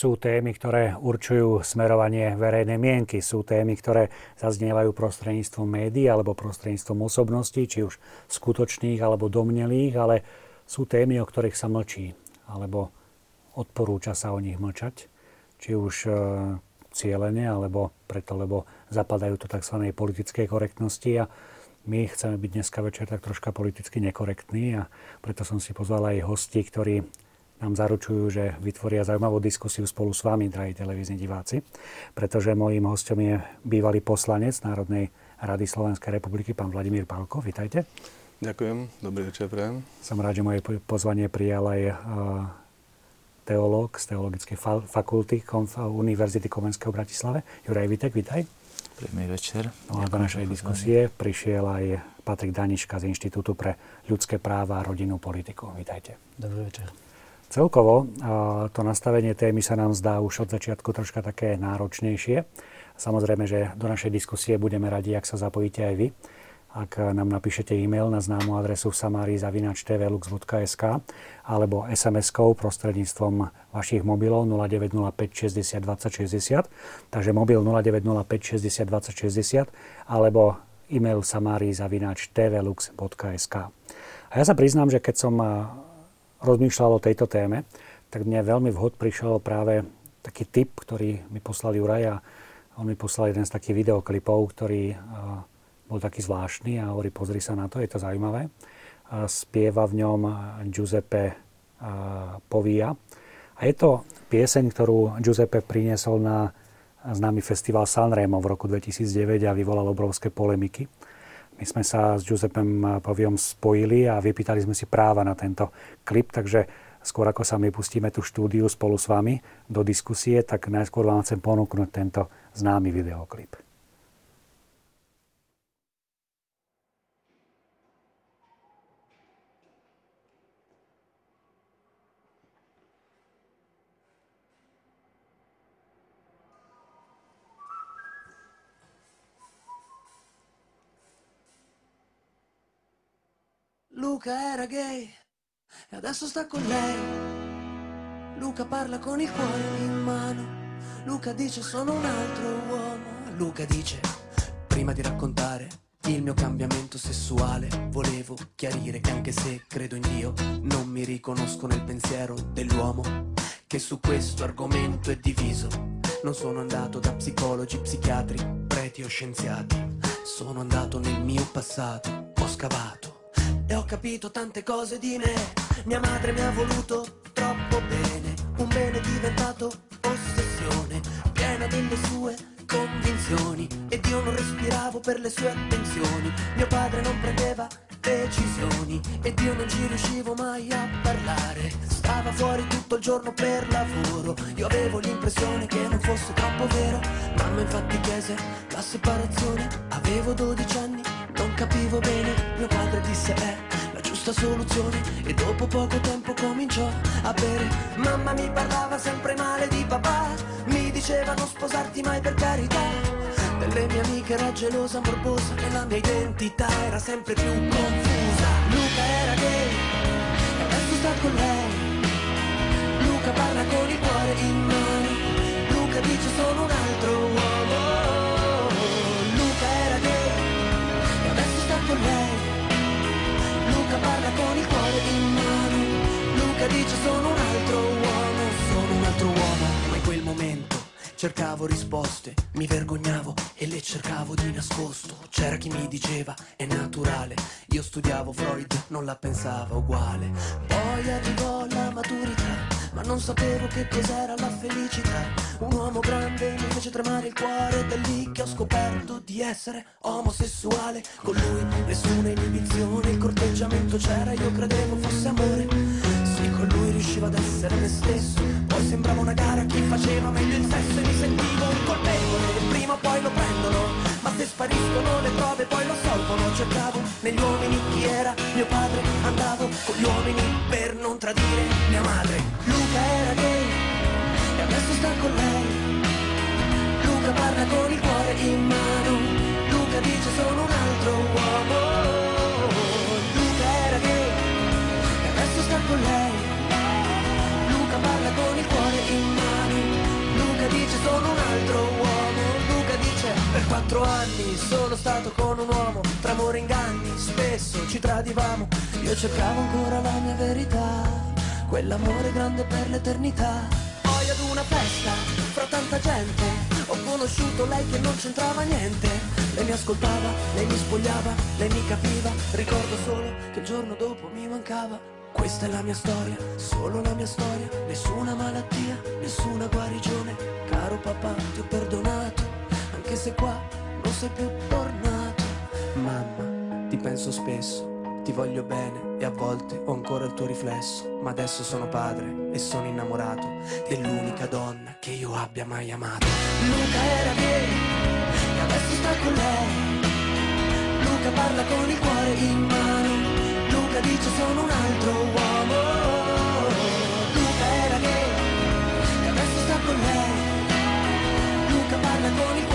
sú témy, ktoré určujú smerovanie verejnej mienky. Sú témy, ktoré zaznievajú prostredníctvom médií alebo prostredníctvom osobností, či už skutočných alebo domnelých, ale sú témy, o ktorých sa mlčí, alebo odporúča sa o nich mlčať, či už e, cieľene, alebo preto, lebo zapadajú do tzv. politickej korektnosti a my chceme byť dneska večer tak troška politicky nekorektní a preto som si pozval aj hosti, ktorí nám zaručujú, že vytvoria zaujímavú diskusiu spolu s vami, drahí televízni diváci, pretože mojím hostom je bývalý poslanec Národnej rady Slovenskej republiky, pán Vladimír Pálko. Vítajte. Ďakujem, dobrý večer, prajem. Som rád, že moje pozvanie prijal aj uh, teológ z Teologickej fakulty Univerzity Komenského v Bratislave. Juraj Vitek, vítaj. Príjemný večer. No a do našej diskusie prišiel aj Patrik Daniška z Inštitútu pre ľudské práva a rodinnú politiku. Vítajte. Dobrý večer. Celkovo to nastavenie témy sa nám zdá už od začiatku troška také náročnejšie. Samozrejme, že do našej diskusie budeme radi, ak sa zapojíte aj vy. Ak nám napíšete e-mail na známu adresu samarizavinačtvlux.sk alebo SMS-kou prostredníctvom vašich mobilov 0905 60 20 60, takže mobil 0905 60 20 60 alebo e-mail samarizavinačtvlux.sk. A ja sa priznám, že keď som rozmýšľal o tejto téme, tak mne veľmi vhod prišiel práve taký tip, ktorý mi poslal Juraj a on mi poslal jeden z takých videoklipov, ktorý bol taký zvláštny a hovorí, pozri sa na to, je to zaujímavé. Spieva v ňom Giuseppe Povia. A je to pieseň, ktorú Giuseppe priniesol na známy festival Sanremo v roku 2009 a vyvolal obrovské polemiky. My sme sa s Giuseppem Poviom spojili a vypýtali sme si práva na tento klip, takže skôr ako sa my pustíme tú štúdiu spolu s vami do diskusie, tak najskôr vám chcem ponúknuť tento známy videoklip. Luca era gay e adesso sta con lei. Luca parla con il cuore in mano. Luca dice sono un altro uomo. Luca dice, prima di raccontare il mio cambiamento sessuale, volevo chiarire che anche se credo in Dio, non mi riconosco nel pensiero dell'uomo che su questo argomento è diviso. Non sono andato da psicologi, psichiatri, preti o scienziati. Sono andato nel mio passato, ho scavato e ho capito tante cose di me. Mia madre mi ha voluto troppo bene, un bene diventato ossessione, piena delle sue convinzioni. Ed io non respiravo per le sue attenzioni. Mio padre non prendeva decisioni ed io non ci riuscivo mai a parlare. Stava fuori tutto il giorno per lavoro. Io avevo l'impressione che non fosse troppo vero. Mamma infatti chiese la separazione. Avevo 12 anni non capivo bene, mio padre disse è la giusta soluzione e dopo poco tempo cominciò a bere. Mamma mi parlava sempre male di papà, mi diceva non sposarti mai per carità. Delle mie amiche era gelosa, morbosa e la mia identità era sempre più confusa. Luca era gay e adesso sta con lei. Luca parla con il cuore in mano. Luca dice sono un altro uomo. Luca dice sono un altro uomo, sono un altro uomo. Ma in quel momento cercavo risposte, mi vergognavo e le cercavo di nascosto. C'era chi mi diceva è naturale, io studiavo Freud, non la pensava uguale. Poi arrivò la maturità ma non sapevo che cos'era la felicità. Un uomo grande mi fece tremare il cuore, da lì che ho scoperto di essere omosessuale. Con lui nessuna inibizione, il corteggiamento c'era, io credevo fosse amore. Con lui riuscivo ad essere me stesso. Poi sembrava una gara a chi faceva meglio il sesso e mi sentivo un colpevole. Prima o poi lo prendono, ma se spariscono le prove poi lo solvono. Cercavo negli uomini chi era mio padre, andavo con gli uomini per non tradire mia madre. Luca era gay e adesso sta con lei. Luca parla con il cuore in mano. Luca dice sono un altro uomo. Con lei con il cuore in mano. Luca dice sono un altro uomo, Luca dice per quattro anni sono stato con un uomo, tra amore e inganni spesso ci tradivamo, io cercavo ancora la mia verità, quell'amore grande per l'eternità. Poi ad una festa, fra tanta gente, ho conosciuto lei che non c'entrava niente, lei mi ascoltava, lei mi spogliava, lei mi capiva, ricordo solo che il giorno dopo mi mancava. Questa è la mia storia, solo la mia storia, nessuna malattia, nessuna guarigione. Caro papà, ti ho perdonato, anche se qua non sei più tornato. Mamma, ti penso spesso, ti voglio bene e a volte ho ancora il tuo riflesso. Ma adesso sono padre e sono innamorato dell'unica donna che io abbia mai amato. Luca era gay e adesso sta con lei. Luca parla con il cuore in mano. Dice sono un altro uomo. Luca era gay e adesso sta con lei. Luca parla con il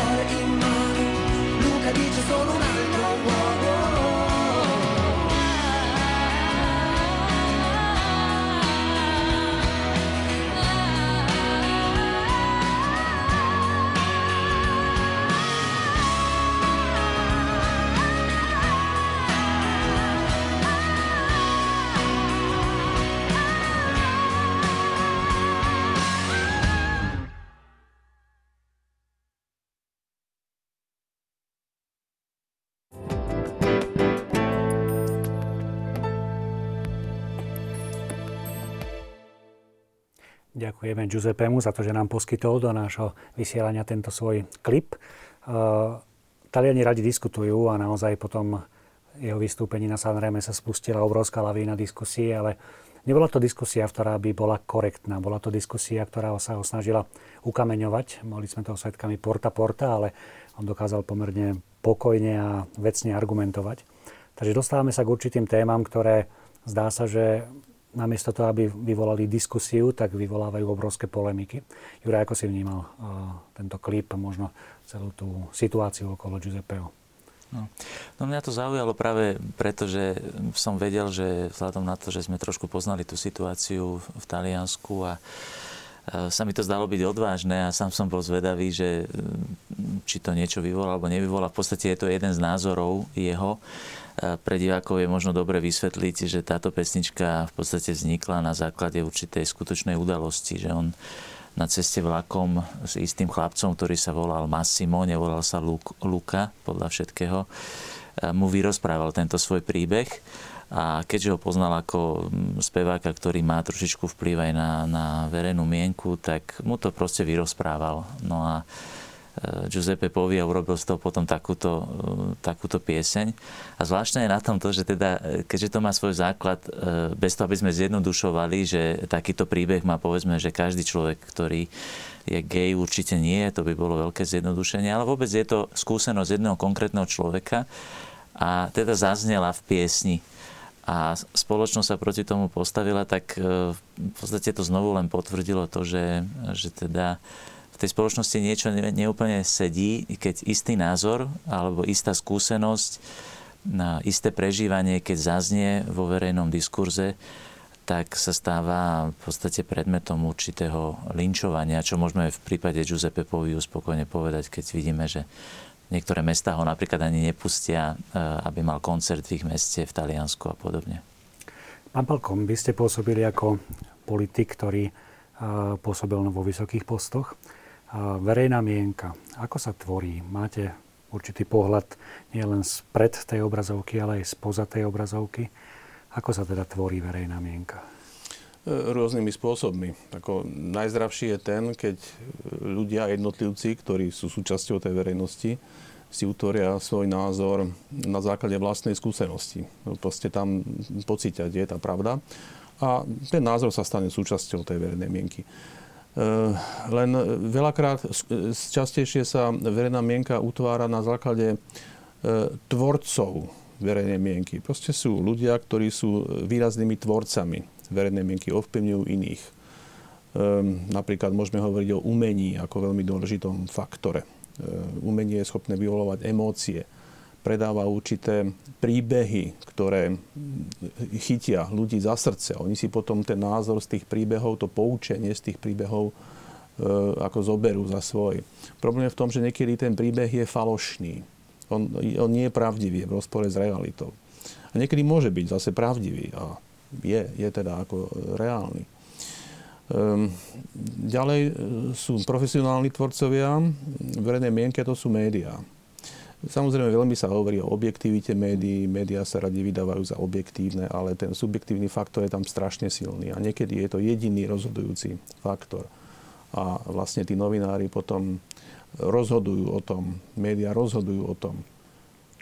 Ďakujeme Giuseppemu za to, že nám poskytol do nášho vysielania tento svoj klip. Uh, Taliani radi diskutujú a naozaj potom jeho vystúpení na Sanreme sa spustila obrovská lavína diskusie, ale nebola to diskusia, ktorá by bola korektná. Bola to diskusia, ktorá sa ho snažila ukameňovať. Boli sme toho svetkami porta porta, ale on dokázal pomerne pokojne a vecne argumentovať. Takže dostávame sa k určitým témam, ktoré zdá sa, že namiesto toho, aby vyvolali diskusiu, tak vyvolávajú obrovské polemiky. Juraj, ako si vnímal uh, tento klip a možno celú tú situáciu okolo Giuseppeho? No. no mňa to zaujalo práve preto, že som vedel, že vzhľadom na to, že sme trošku poznali tú situáciu v Taliansku a sa mi to zdalo byť odvážne a sám som bol zvedavý, že či to niečo vyvolá alebo nevyvolá. V podstate je to jeden z názorov jeho pre divákov je možno dobre vysvetliť, že táto pesnička v podstate vznikla na základe určitej skutočnej udalosti, že on na ceste vlakom s istým chlapcom, ktorý sa volal Massimo, nevolal sa Luka podľa všetkého, mu vyrozprával tento svoj príbeh a keďže ho poznal ako speváka, ktorý má trošičku vplyv aj na, na verejnú mienku, tak mu to proste vyrozprával. No a Giuseppe Povi a urobil z toho potom takúto, eh, takúto pieseň. A zvláštne je na tom to, že teda, eh, keďže to má svoj základ, bez toho, aby sme zjednodušovali, že takýto príbeh má povedzme, že každý človek, ktorý je gay, určite nie, to by bolo veľké zjednodušenie, ale vôbec je to skúsenosť jedného konkrétneho človeka a teda zaznela v piesni a spoločnosť sa proti tomu postavila, tak v podstate to znovu len potvrdilo to, že, že teda v tej spoločnosti niečo neúplne sedí, keď istý názor alebo istá skúsenosť, na isté prežívanie, keď zaznie vo verejnom diskurze, tak sa stáva v podstate predmetom určitého linčovania, čo môžeme v prípade Giuseppe Poviu spokojne povedať, keď vidíme, že niektoré mesta ho napríklad ani nepustia, e, aby mal koncert v ich meste v Taliansku a podobne. Pán Palkom, vy ste pôsobili ako politik, ktorý e, pôsobil vo vysokých postoch verejná mienka, ako sa tvorí? Máte určitý pohľad nielen spred tej obrazovky, ale aj spoza tej obrazovky. Ako sa teda tvorí verejná mienka? E, rôznymi spôsobmi. Ako najzdravší je ten, keď ľudia, jednotlivci, ktorí sú súčasťou tej verejnosti, si utvoria svoj názor na základe vlastnej skúsenosti. No, proste tam pocíťať je tá pravda. A ten názor sa stane súčasťou tej verejnej mienky. Eh, len veľakrát častejšie sa verejná mienka utvára na základe eh, tvorcov verejnej mienky. Proste sú ľudia, ktorí sú výraznými tvorcami verejnej mienky, ovplyvňujú iných. Napríklad môžeme hovoriť o umení ako veľmi dôležitom faktore. Umenie je schopné vyvolovať emócie, predáva určité príbehy, ktoré chytia ľudí za srdce. Oni si potom ten názor z tých príbehov, to poučenie z tých príbehov e, ako zoberú za svoj. Problém je v tom, že niekedy ten príbeh je falošný. On, on nie je pravdivý, je v rozpore s realitou. A niekedy môže byť zase pravdivý a je, je teda ako reálny. Um, ďalej e, sú profesionálni tvorcovia, verejné mienke to sú médiá. Samozrejme, veľmi sa hovorí o objektivite médií, médiá sa radi vydávajú za objektívne, ale ten subjektívny faktor je tam strašne silný a niekedy je to jediný rozhodujúci faktor. A vlastne tí novinári potom rozhodujú o tom, médiá rozhodujú o tom,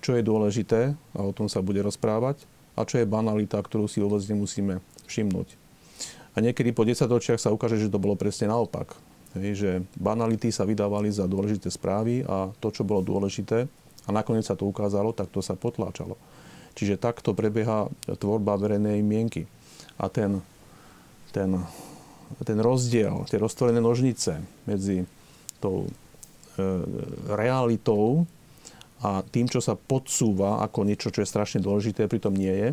čo je dôležité a o tom sa bude rozprávať a čo je banalita, ktorú si vôbec nemusíme všimnúť. A niekedy po desaťročiach sa ukáže, že to bolo presne naopak. Hej, že banality sa vydávali za dôležité správy a to, čo bolo dôležité, a nakoniec sa to ukázalo, tak to sa potláčalo. Čiže takto prebieha tvorba verejnej mienky. A ten, ten, ten rozdiel, tie roztvorené nožnice medzi tou e, realitou a tým, čo sa podsúva ako niečo, čo je strašne dôležité, pritom nie je,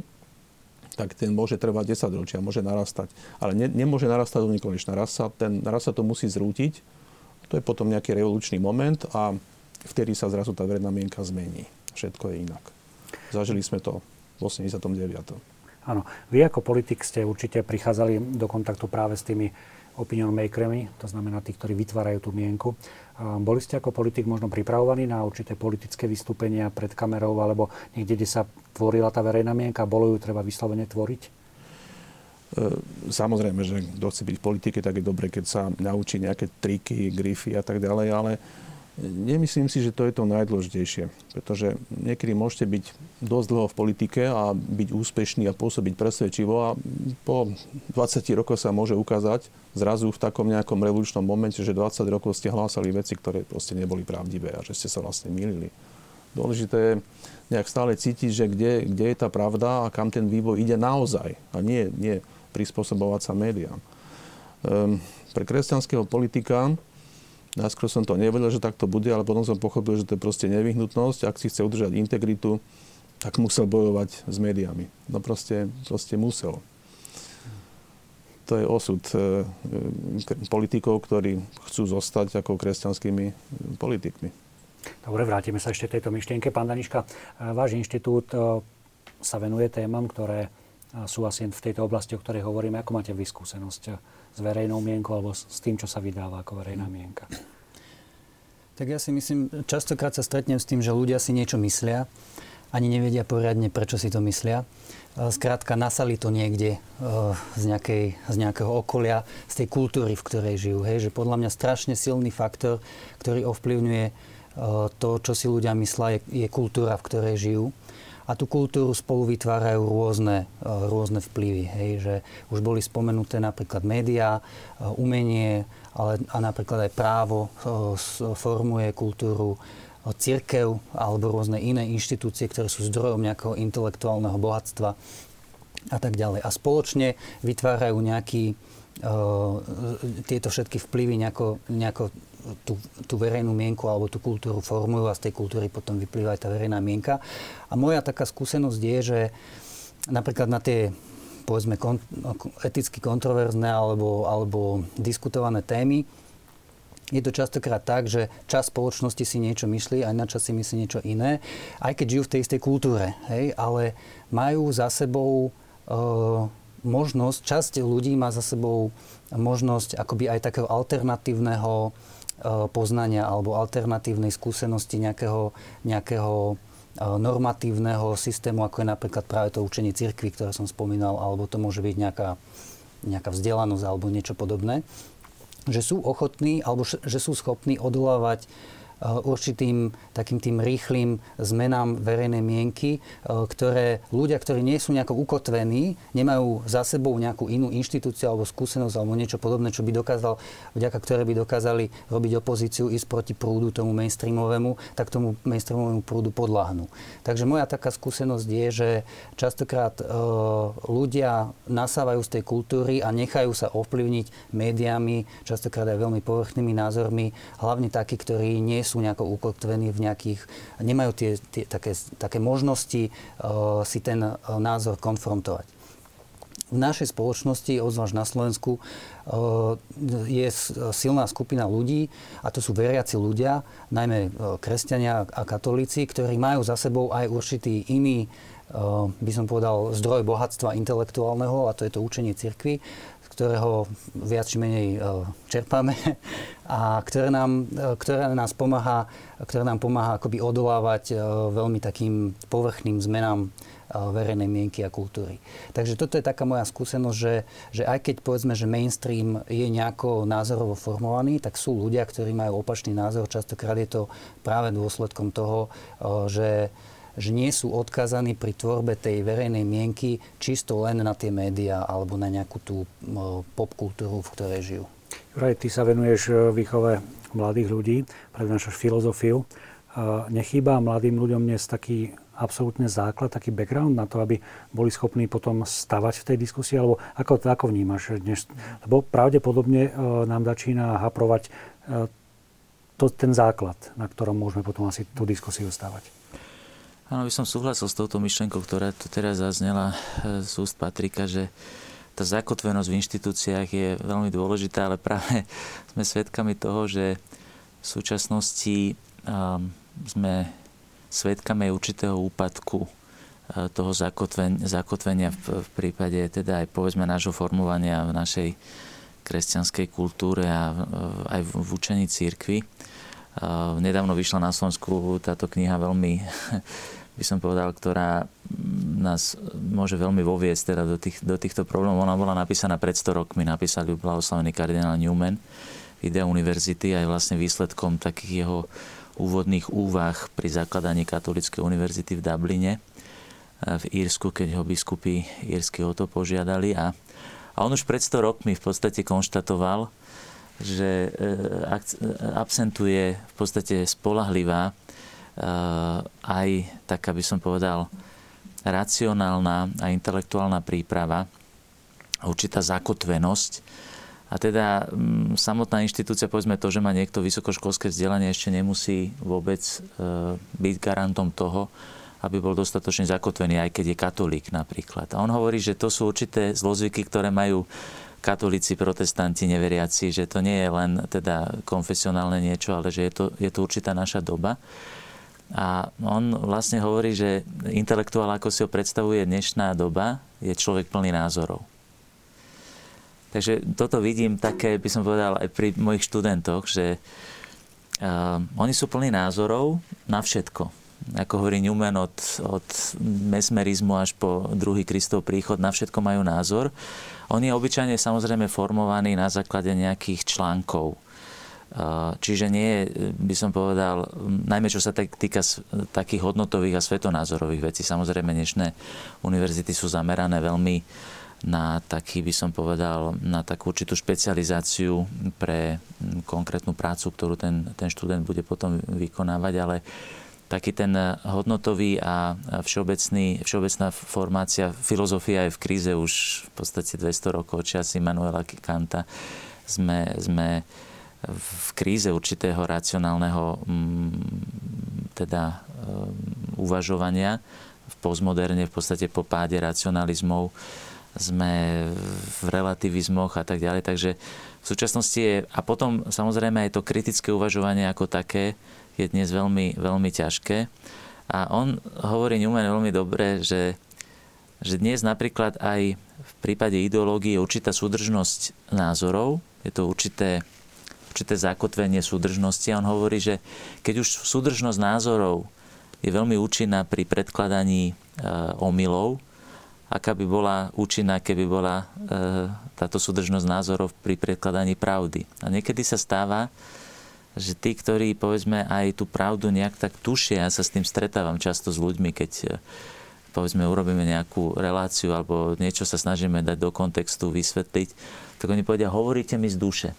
tak ten môže trvať 10 ročia, môže narastať. Ale ne, nemôže narastať do nekonečna. Raz sa, raz sa to musí zrútiť, to je potom nejaký revolučný moment a vtedy sa zrazu tá verejná mienka zmení. Všetko je inak. Zažili sme to v 89. Áno. Vy ako politik ste určite prichádzali do kontaktu práve s tými opinion makermi, to znamená tí, ktorí vytvárajú tú mienku. Boli ste ako politik možno pripravovaní na určité politické vystúpenia pred kamerou alebo niekde, kde sa tvorila tá verejná mienka, bolo ju treba vyslovene tvoriť? E, samozrejme, že kto chce byť v politike, tak je dobre, keď sa naučí nejaké triky, grify a tak ďalej, ale Nemyslím si, že to je to najdôležitejšie, pretože niekedy môžete byť dosť dlho v politike a byť úspešný a pôsobiť presvedčivo a po 20 rokoch sa môže ukázať zrazu v takom nejakom revolučnom momente, že 20 rokov ste hlásali veci, ktoré proste neboli pravdivé a že ste sa vlastne milili. Dôležité je nejak stále cítiť, že kde, kde je tá pravda a kam ten vývoj ide naozaj a nie, nie prispôsobovať sa médiám. Um, pre kresťanského politika Najskôr som to nevedel, že tak to bude, ale potom som pochopil, že to je proste nevyhnutnosť. Ak si chce udržať integritu, tak musel bojovať s médiami. No proste, proste musel. To je osud e, e, politikov, ktorí chcú zostať ako kresťanskými politikmi. Dobre, vrátime sa ešte tejto myšlienke. Pán Daniška, e, váš inštitút sa venuje témam, ktoré sú asi v tejto oblasti, o ktorej hovoríme. Ako máte vy skúsenosť verejnou mienkou alebo s tým, čo sa vydáva ako verejná mienka? Tak ja si myslím, častokrát sa stretnem s tým, že ľudia si niečo myslia, ani nevedia poriadne, prečo si to myslia. Skrátka, nasali to niekde z, nejakej, z nejakého okolia, z tej kultúry, v ktorej žijú. Hej? Že podľa mňa strašne silný faktor, ktorý ovplyvňuje to, čo si ľudia myslia, je, je kultúra, v ktorej žijú a tú kultúru spolu vytvárajú rôzne, e, rôzne vplyvy. Hej, že už boli spomenuté napríklad médiá, e, umenie, ale a napríklad aj právo e, formuje kultúru, církev alebo rôzne iné inštitúcie, ktoré sú zdrojom nejakého intelektuálneho bohatstva a tak ďalej. A spoločne vytvárajú nejaký, tieto všetky vplyvy nejako, nejako tú, tú verejnú mienku alebo tú kultúru formujú a z tej kultúry potom vyplýva aj tá verejná mienka. A moja taká skúsenosť je, že napríklad na tie povedzme kon, eticky kontroverzné alebo, alebo diskutované témy, je to častokrát tak, že čas spoločnosti si niečo myslí, aj na čas si myslí niečo iné, aj keď žijú v tej istej kultúre, hej, ale majú za sebou e, možnosť, časť ľudí má za sebou možnosť akoby aj takého alternatívneho Eh, poznania alebo alternatívnej skúsenosti nejakého, nejakého eh, normatívneho systému, ako je napríklad práve to učenie cirkvy, ktoré som spomínal, alebo to môže byť nejaká, nejaká vzdelanosť alebo niečo podobné, že sú ochotní alebo že sú schopní odolávať Eh, určitým takým tým rýchlým zmenám verejnej mienky, eh, ktoré ľudia, ktorí nie sú nejako ukotvení, nemajú za sebou nejakú inú inštitúciu alebo skúsenosť alebo niečo podobné, čo by dokázal, vďaka ktoré by dokázali robiť opozíciu, ísť proti prúdu tomu mainstreamovému, tak tomu mainstreamovému prúdu podláhnu. Takže moja taká skúsenosť je, že častokrát e, ľudia nasávajú z tej kultúry a nechajú sa ovplyvniť médiami, častokrát aj veľmi povrchnými názormi, hlavne takí, ktorí nie sú nejako ukotvení v nejakých, nemajú tie, tie také, také možnosti uh, si ten uh, názor konfrontovať. v našej spoločnosti, ozvlášť na Slovensku, je silná skupina ľudí, a to sú veriaci ľudia, najmä kresťania a katolíci, ktorí majú za sebou aj určitý iný by som povedal, zdroj bohatstva intelektuálneho, a to je to učenie cirkvy, ktorého viac či menej čerpáme a ktoré nám, ktoré nás pomáha, ktoré nám pomáha akoby odolávať veľmi takým povrchným zmenám verejnej mienky a kultúry. Takže toto je taká moja skúsenosť, že, že aj keď povedzme, že mainstream je nejako názorovo formovaný, tak sú ľudia, ktorí majú opačný názor. Častokrát je to práve dôsledkom toho, že že nie sú odkazaní pri tvorbe tej verejnej mienky čisto len na tie médiá alebo na nejakú tú popkultúru, v ktorej žijú. Juraj, ty sa venuješ e, výchove mladých ľudí, prednášaš filozofiu. Nechýba mladým ľuďom dnes taký absolútne základ, taký background na to, aby boli schopní potom stavať v tej diskusii? Alebo ako, ako vnímaš dnes? Lebo pravdepodobne e, nám začína haprovať e, to, ten základ, na ktorom môžeme potom asi tú diskusiu stavať. Áno, by som súhlasil s touto myšlenkou, ktorá tu teraz zaznela e, z úst Patrika, že tá zakotvenosť v inštitúciách je veľmi dôležitá, ale práve sme svedkami toho, že v súčasnosti um, sme svetkami určitého úpadku e, toho zakotvenia v, prípade teda aj povedzme nášho formovania v našej kresťanskej kultúre a aj v, v učení církvy. Nedávno vyšla na Slovensku táto kniha veľmi, by som povedal, ktorá nás môže veľmi voviesť teda do, tých, do týchto problémov. Ona bola napísaná pred 100 rokmi, napísal ju blahoslavený kardinál Newman, Idea univerzity a je vlastne výsledkom takých jeho úvodných úvah pri zakladaní Katolíckej univerzity v Dubline v Írsku, keď ho biskupy írsky o to požiadali. A, a on už pred 100 rokmi v podstate konštatoval, že e, absentuje v podstate spolahlivá e, aj taká by som povedal racionálna a intelektuálna príprava, určitá zakotvenosť a teda mm, samotná inštitúcia, povedzme to, že má niekto vysokoškolské vzdelanie, ešte nemusí vôbec e, byť garantom toho, aby bol dostatočne zakotvený, aj keď je katolík napríklad. A on hovorí, že to sú určité zlozvyky, ktoré majú katolíci, protestanti, neveriaci, že to nie je len teda konfesionálne niečo, ale že je to, je to určitá naša doba. A on vlastne hovorí, že intelektuál, ako si ho predstavuje dnešná doba, je človek plný názorov. Takže toto vidím také, by som povedal, aj pri mojich študentoch, že uh, oni sú plní názorov na všetko. Ako hovorí Newman, od, od mesmerizmu až po druhý Kristov príchod, na všetko majú názor. On je obyčajne samozrejme formovaný na základe nejakých článkov. Čiže nie je, by som povedal, najmä čo sa týka takých hodnotových a svetonázorových vecí. Samozrejme, dnešné univerzity sú zamerané veľmi na taký, by som povedal, na takú určitú špecializáciu pre konkrétnu prácu, ktorú ten, ten študent bude potom vykonávať, ale taký ten hodnotový a všeobecný, všeobecná formácia, filozofia je v kríze už v podstate 200 rokov čas Immanuela Kanta. Sme, sme v kríze určitého racionálneho teda uvažovania v postmoderne, v podstate po páde racionalizmov sme v relativizmoch a tak ďalej. Takže v súčasnosti je, a potom samozrejme aj to kritické uvažovanie ako také je dnes veľmi, veľmi ťažké. A on hovorí Newman veľmi dobre, že, že dnes napríklad aj v prípade ideológie je určitá súdržnosť názorov, je to určité, určité zakotvenie súdržnosti a on hovorí, že keď už súdržnosť názorov je veľmi účinná pri predkladaní e, omylov, aká by bola účinná, keby bola e, táto súdržnosť názorov pri predkladaní pravdy. A niekedy sa stáva, že tí, ktorí povedzme aj tú pravdu nejak tak tušia, ja sa s tým stretávam často s ľuďmi, keď e, povedzme urobíme nejakú reláciu alebo niečo sa snažíme dať do kontextu, vysvetliť, tak oni povedia, hovoríte mi z duše.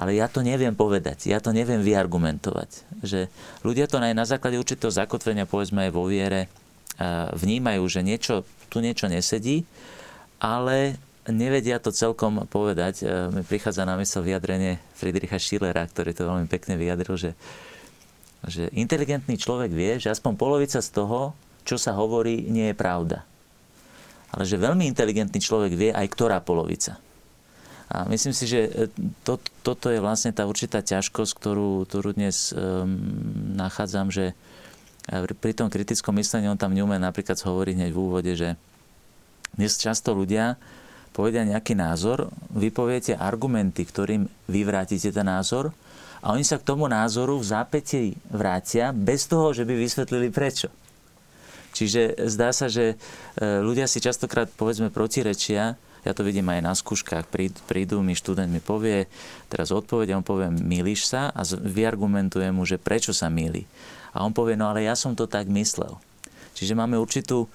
Ale ja to neviem povedať, ja to neviem vyargumentovať. Že ľudia to aj na základe určitého zakotvenia, povedzme aj vo viere, vnímajú, že niečo, tu niečo nesedí, ale nevedia to celkom povedať. E, mi prichádza na mysel vyjadrenie Friedricha Schillera, ktorý to veľmi pekne vyjadril, že, že inteligentný človek vie, že aspoň polovica z toho, čo sa hovorí, nie je pravda. ale že veľmi inteligentný človek vie aj ktorá polovica. A myslím si, že e, to, toto je vlastne tá určitá ťažkosť, ktorú, ktorú dnes um, nachádzam, že pri tom kritickom myslení on tam Newman napríklad hovorí hneď v úvode, že dnes často ľudia povedia nejaký názor, vy poviete argumenty, ktorým vyvrátite ten názor a oni sa k tomu názoru v zápäti vrátia bez toho, že by vysvetlili prečo. Čiže zdá sa, že e, ľudia si častokrát povedzme protirečia, ja to vidím aj na skúškach, prídu mi študent mi povie, teraz odpovede, on povie, milíš sa a vyargumentujem mu, že prečo sa milí. A on povie, no ale ja som to tak myslel. Čiže máme určitú,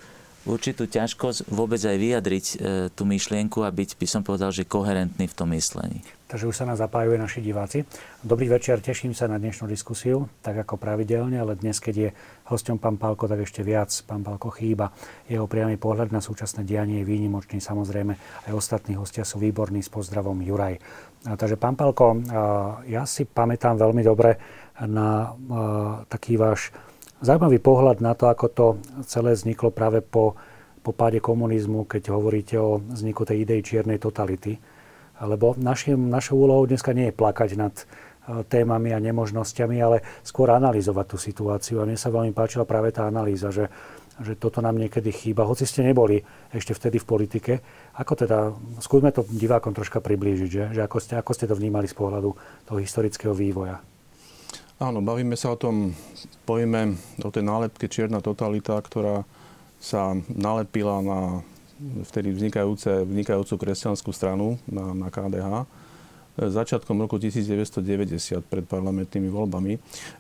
určitú ťažkosť vôbec aj vyjadriť e, tú myšlienku a byť, by som povedal, že koherentný v tom myslení. Takže už sa nás zapájajú naši diváci. Dobrý večer, teším sa na dnešnú diskusiu, tak ako pravidelne, ale dnes, keď je hosťom pán Pálko, tak ešte viac. Pán Pálko chýba. Jeho priamy pohľad na súčasné dianie je výnimočný, samozrejme. Aj ostatní hostia sú výborní. S pozdravom Juraj. Takže pán Pálko, ja si pamätám veľmi dobre na taký váš zaujímavý pohľad na to, ako to celé vzniklo práve po, po páde komunizmu, keď hovoríte o vzniku tej idei čiernej totality lebo našim, našou úlohou dneska nie je plakať nad témami a nemožnosťami, ale skôr analyzovať tú situáciu. A mne sa veľmi páčila práve tá analýza, že, že toto nám niekedy chýba, hoci ste neboli ešte vtedy v politike. Ako teda, skúsme to divákom troška priblížiť, že, že ako, ste, ako ste to vnímali z pohľadu toho historického vývoja? Áno, bavíme sa o tom pojme, o tej nálepke čierna totalita, ktorá sa nalepila na vtedy vznikajúce, vznikajúcu kresťanskú stranu na, na KDH začiatkom roku 1990 pred parlamentnými voľbami.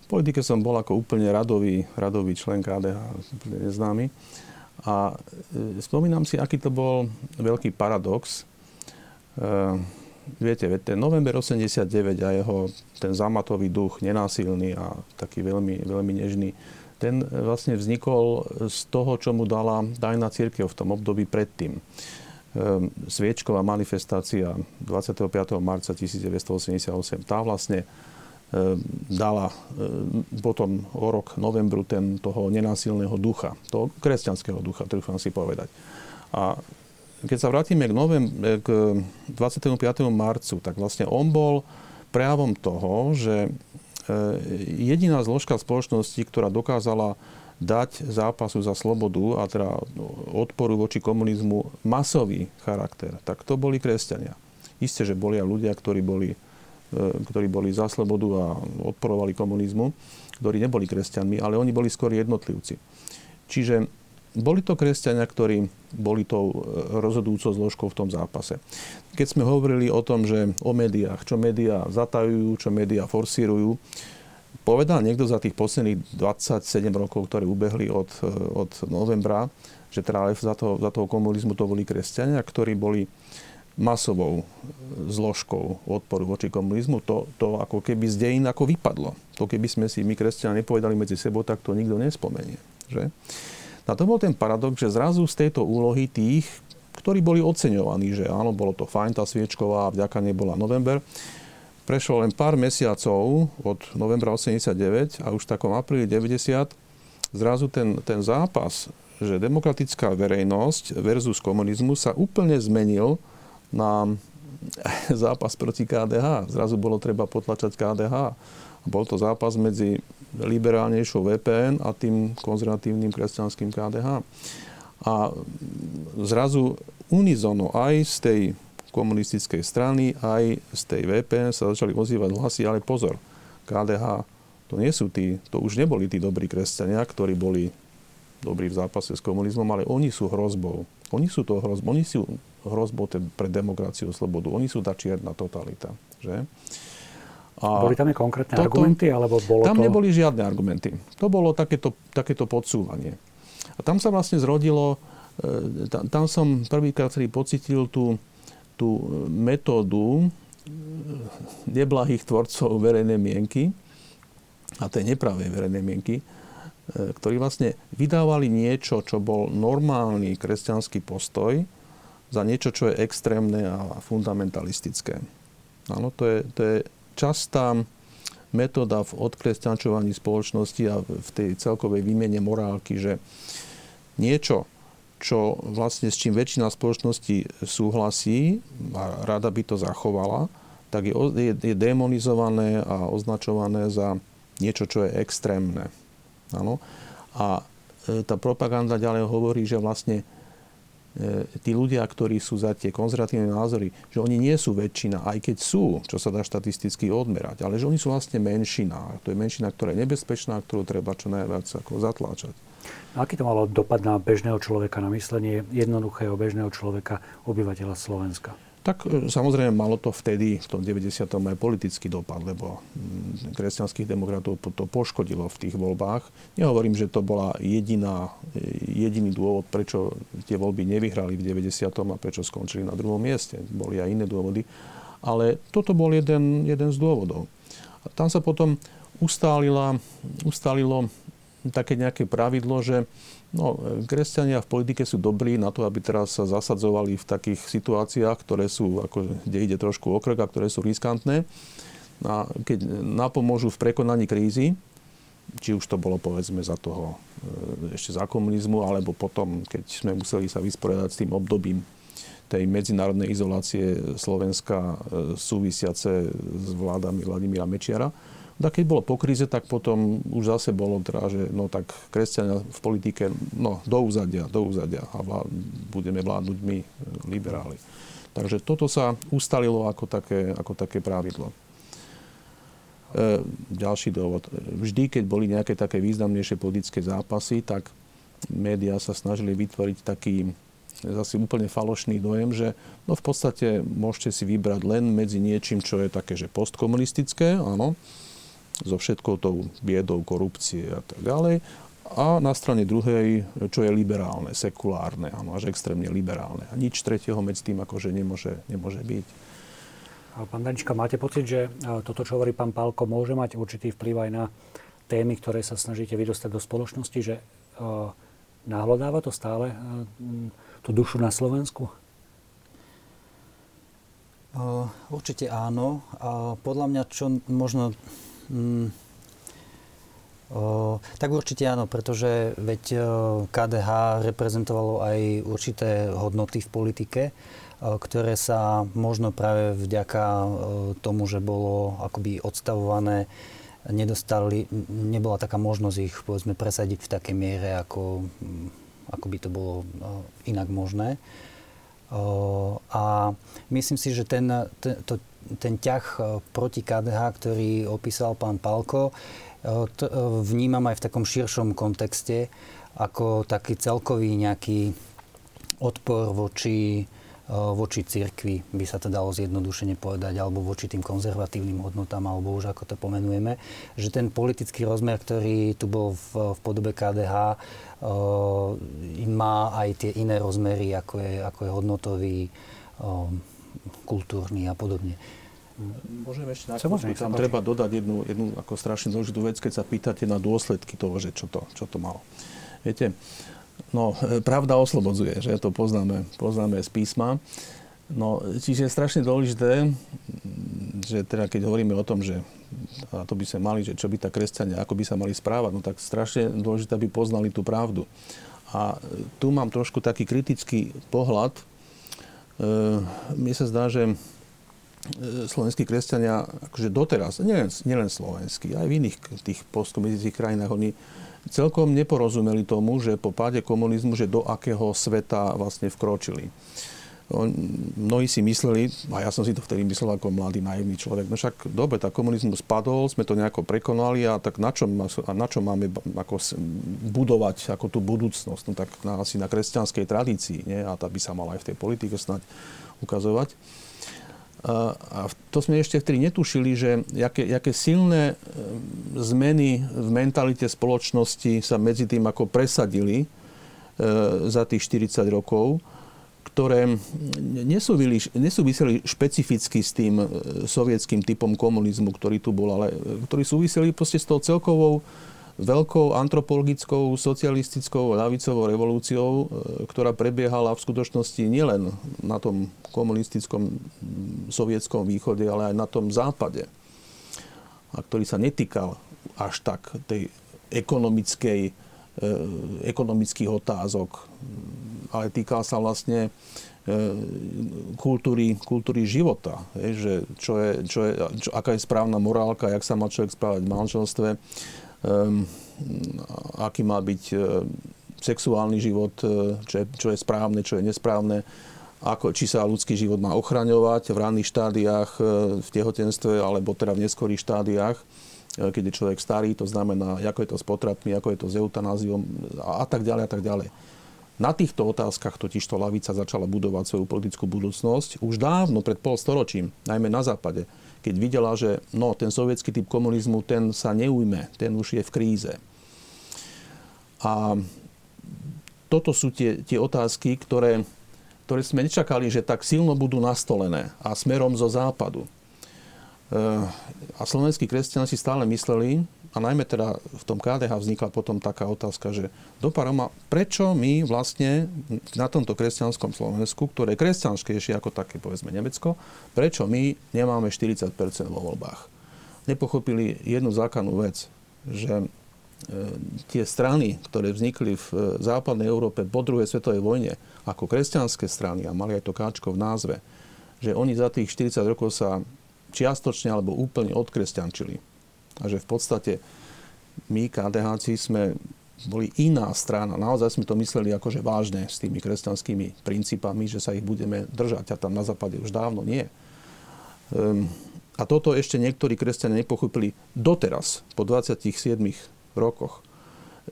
V politike som bol ako úplne radový, radový člen KDH, úplne neznámy. A e, spomínam si, aký to bol veľký paradox. E, viete, ten november 89 a jeho ten zamatový duch, nenásilný a taký veľmi, veľmi nežný, ten vlastne vznikol z toho, čo mu dala tajná církev v tom období predtým. Ehm, sviečková manifestácia 25. marca 1988, tá vlastne ehm, dala ehm, potom o rok novembru ten toho nenásilného ducha, toho kresťanského ducha, trúfam si povedať. A keď sa vrátime k, novem, k 25. marcu, tak vlastne on bol prejavom toho, že E, jediná zložka spoločnosti, ktorá dokázala dať zápasu za slobodu a teda odporu voči komunizmu masový charakter, tak to boli kresťania. Isté, že boli aj ľudia, ktorí boli, e, ktorí boli za slobodu a odporovali komunizmu, ktorí neboli kresťanmi, ale oni boli skôr jednotlivci. Čiže boli to kresťania, ktorí boli tou e, rozhodujúcou zložkou v tom zápase. Keď sme hovorili o tom, že o médiách, čo médiá zatajujú, čo médiá forsírujú, povedal niekto za tých posledných 27 rokov, ktoré ubehli od, e, od novembra, že teda za, to, za toho komunizmu to boli kresťania, ktorí boli masovou e, zložkou odporu voči komunizmu, to, to ako keby z dejín ako vypadlo. To keby sme si my kresťania nepovedali medzi sebou, tak to nikto nespomenie. Že? A to bol ten paradox, že zrazu z tejto úlohy tých, ktorí boli oceňovaní, že áno, bolo to fajn tá sviečková vďaka nej bola november, prešlo len pár mesiacov od novembra 89 a už v takom apríli 90 zrazu ten, ten zápas, že demokratická verejnosť versus komunizmus sa úplne zmenil na zápas proti KDH. Zrazu bolo treba potlačať KDH. Bol to zápas medzi liberálnejšou VPN a tým konzervatívnym kresťanským KDH. A zrazu unizono aj z tej komunistickej strany, aj z tej VPN sa začali ozývať hlasy, ale pozor, KDH to nie sú tí, to už neboli tí dobrí kresťania, ktorí boli dobrí v zápase s komunizmom, ale oni sú hrozbou. Oni sú to hrozbou, oni sú hrozbou pre demokraciu a slobodu. Oni sú tá čierna totalita. Že? A Boli tam konkrétne toto, argumenty, alebo bolo tam to... neboli žiadne argumenty. To bolo takéto, takéto podsúvanie. A tam sa vlastne zrodilo, e, tam, tam som prvýkrát celý pocitil tú, tú metódu e, neblahých tvorcov verejnej mienky a tej nepravej verejnej mienky, e, ktorí vlastne vydávali niečo, čo bol normálny kresťanský postoj za niečo, čo je extrémne a fundamentalistické. Áno, to je, to je častá metóda v odkresťančovaní spoločnosti a v tej celkovej výmene morálky, že niečo, čo vlastne s čím väčšina spoločnosti súhlasí a rada by to zachovala, tak je, je, je demonizované a označované za niečo, čo je extrémne. Áno. A e, tá propaganda ďalej hovorí, že vlastne e, tí ľudia, ktorí sú za tie konzervatívne názory, že oni nie sú väčšina, aj keď sú, čo sa dá štatisticky odmerať, ale že oni sú vlastne menšina. To je menšina, ktorá je nebezpečná, ktorú treba čo najviac ako zatláčať. A aký to malo dopad na bežného človeka, na myslenie jednoduchého bežného človeka, obyvateľa Slovenska? Tak e, samozrejme malo to vtedy, v tom 90. aj politický dopad, lebo mm, kresťanských demokratov to poškodilo v tých voľbách. Nehovorím, že to bola jediná, e, jediný dôvod, prečo tie voľby nevyhrali v 90. a prečo skončili na druhom mieste. Boli aj iné dôvody. Ale toto bol jeden, jeden z dôvodov. Tam sa potom ustálila, ustálilo také nejaké pravidlo, že No, kresťania v politike sú dobrí na to, aby teraz sa zasadzovali v takých situáciách, ktoré sú, ako, kde ide trošku okrek a ktoré sú riskantné. A keď napomôžu v prekonaní krízy, či už to bolo povedzme za toho, e, ešte za komunizmu, alebo potom, keď sme museli sa vysporiadať s tým obdobím tej medzinárodnej izolácie Slovenska e, súvisiace s vládami Vladimíra Mečiara, a keď bolo po kríze, tak potom už zase bolo teda, že no tak kresťania v politike, no do úzadia, do úzadia a vlád, budeme vládnuť my, liberáli. Takže toto sa ustalilo ako také, ako také pravidlo. E, ďalší dôvod. Vždy, keď boli nejaké také významnejšie politické zápasy, tak médiá sa snažili vytvoriť taký zase úplne falošný dojem, že no v podstate môžete si vybrať len medzi niečím, čo je také, že postkomunistické, áno, so všetkou tou biedou, korupcie a tak ďalej. A na strane druhej, čo je liberálne, sekulárne, áno, až extrémne liberálne. A nič tretieho medzi tým akože nemôže, nemôže byť. Pán Danička, máte pocit, že toto, čo hovorí pán Pálko, môže mať určitý vplyv aj na témy, ktoré sa snažíte vydostať do spoločnosti, že uh, nahlodáva to stále uh, tú dušu na Slovensku? Uh, určite áno. A podľa mňa, čo možno Mm, o, tak určite áno, pretože veď KDH reprezentovalo aj určité hodnoty v politike, o, ktoré sa možno práve vďaka o, tomu, že bolo akoby odstavované, nedostali, nebola taká možnosť ich povedzme presadiť v takej miere, ako, ako by to bolo inak možné. A myslím si, že ten, to, ten ťah e, proti KDH, ktorý opísal pán Palko, e, to e, vnímam aj v takom širšom kontexte, ako taký celkový nejaký odpor voči, voči cirkvi, by sa to dalo zjednodušene povedať, alebo voči tým konzervatívnym hodnotám, alebo už ako to pomenujeme, že ten politický rozmer, ktorý tu bol v, v podobe KDH, má aj tie iné rozmery, ako je, ako je hodnotový, kultúrny a podobne. Môžem ešte na chvíľu, tam treba dodať jednu, jednu ako strašne dôležitú vec, keď sa pýtate na dôsledky toho, že čo to, čo to malo. Viete, no, pravda oslobodzuje, že to poznáme, poznáme z písma. No, čiže je strašne dôležité, že teda keď hovoríme o tom, že a to by sme mali, že čo by tá kresťania, ako by sa mali správať, no tak strašne dôležité, aby poznali tú pravdu. A tu mám trošku taký kritický pohľad, mne sa zdá, že e, slovenskí kresťania, akože doteraz, nielen, nielen slovenskí, aj v iných tých postkomunistických krajinách, oni celkom neporozumeli tomu, že po páde komunizmu, že do akého sveta vlastne vkročili. Mnohí si mysleli, a ja som si to vtedy myslel ako mladý naivný človek, no však dobre, tak komunizmus spadol, sme to nejako prekonali a tak na čom, a na čom máme ako budovať ako tú budúcnosť? No tak na, asi na kresťanskej tradícii, nie? a tá by sa mala aj v tej politike snať ukazovať. A, a to sme ešte vtedy netušili, že jaké, jaké silné e, zmeny v mentalite spoločnosti sa medzi tým ako presadili e, za tých 40 rokov ktoré nesúviseli špecificky s tým e, sovietským typom komunizmu, ktorý tu bol, ale e, ktorí súviseli proste s tou celkovou veľkou antropologickou, socialistickou, ľavicovou revolúciou, e, ktorá prebiehala v skutočnosti nielen na tom komunistickom sovietskom východe, ale aj na tom západe. A ktorý sa netýkal až tak tej ekonomickej ekonomických otázok, ale týka sa vlastne kultúry, kultúry života. že čo je, čo je, čo, aká je správna morálka, jak sa má človek správať v manželstve, um, aký má byť sexuálny život, čo je, čo je správne, čo je nesprávne ako, či sa ľudský život má ochraňovať v ranných štádiách, e, v tehotenstve alebo teda v neskorých štádiách, e, keď je človek starý, to znamená, ako je to s potratmi, ako je to s eutanáziom a, a tak ďalej a tak ďalej. Na týchto otázkach totižto lavica začala budovať svoju politickú budúcnosť už dávno, pred polstoročím, najmä na západe, keď videla, že no, ten sovietský typ komunizmu, ten sa neujme, ten už je v kríze. A toto sú tie, tie otázky, ktoré ktoré sme nečakali, že tak silno budú nastolené a smerom zo západu. Eh, a slovenskí kresťania si stále mysleli, a najmä teda v tom KDH vznikla potom taká otázka, že do Paroma, prečo my vlastne na tomto kresťanskom Slovensku, ktoré je kresťanskejšie ako také, povedzme, Nemecko, prečo my nemáme 40% vo voľbách? Nepochopili jednu základnú vec, že eh, tie strany, ktoré vznikli v eh, západnej Európe po druhej svetovej vojne, ako kresťanské strany a mali aj to káčko v názve, že oni za tých 40 rokov sa čiastočne alebo úplne odkresťančili. A že v podstate my, KDH, sme boli iná strana. Naozaj sme to mysleli akože vážne s tými kresťanskými princípami, že sa ich budeme držať a tam na západe už dávno nie. Um, a toto ešte niektorí kresťania nepochopili doteraz, po 27 rokoch.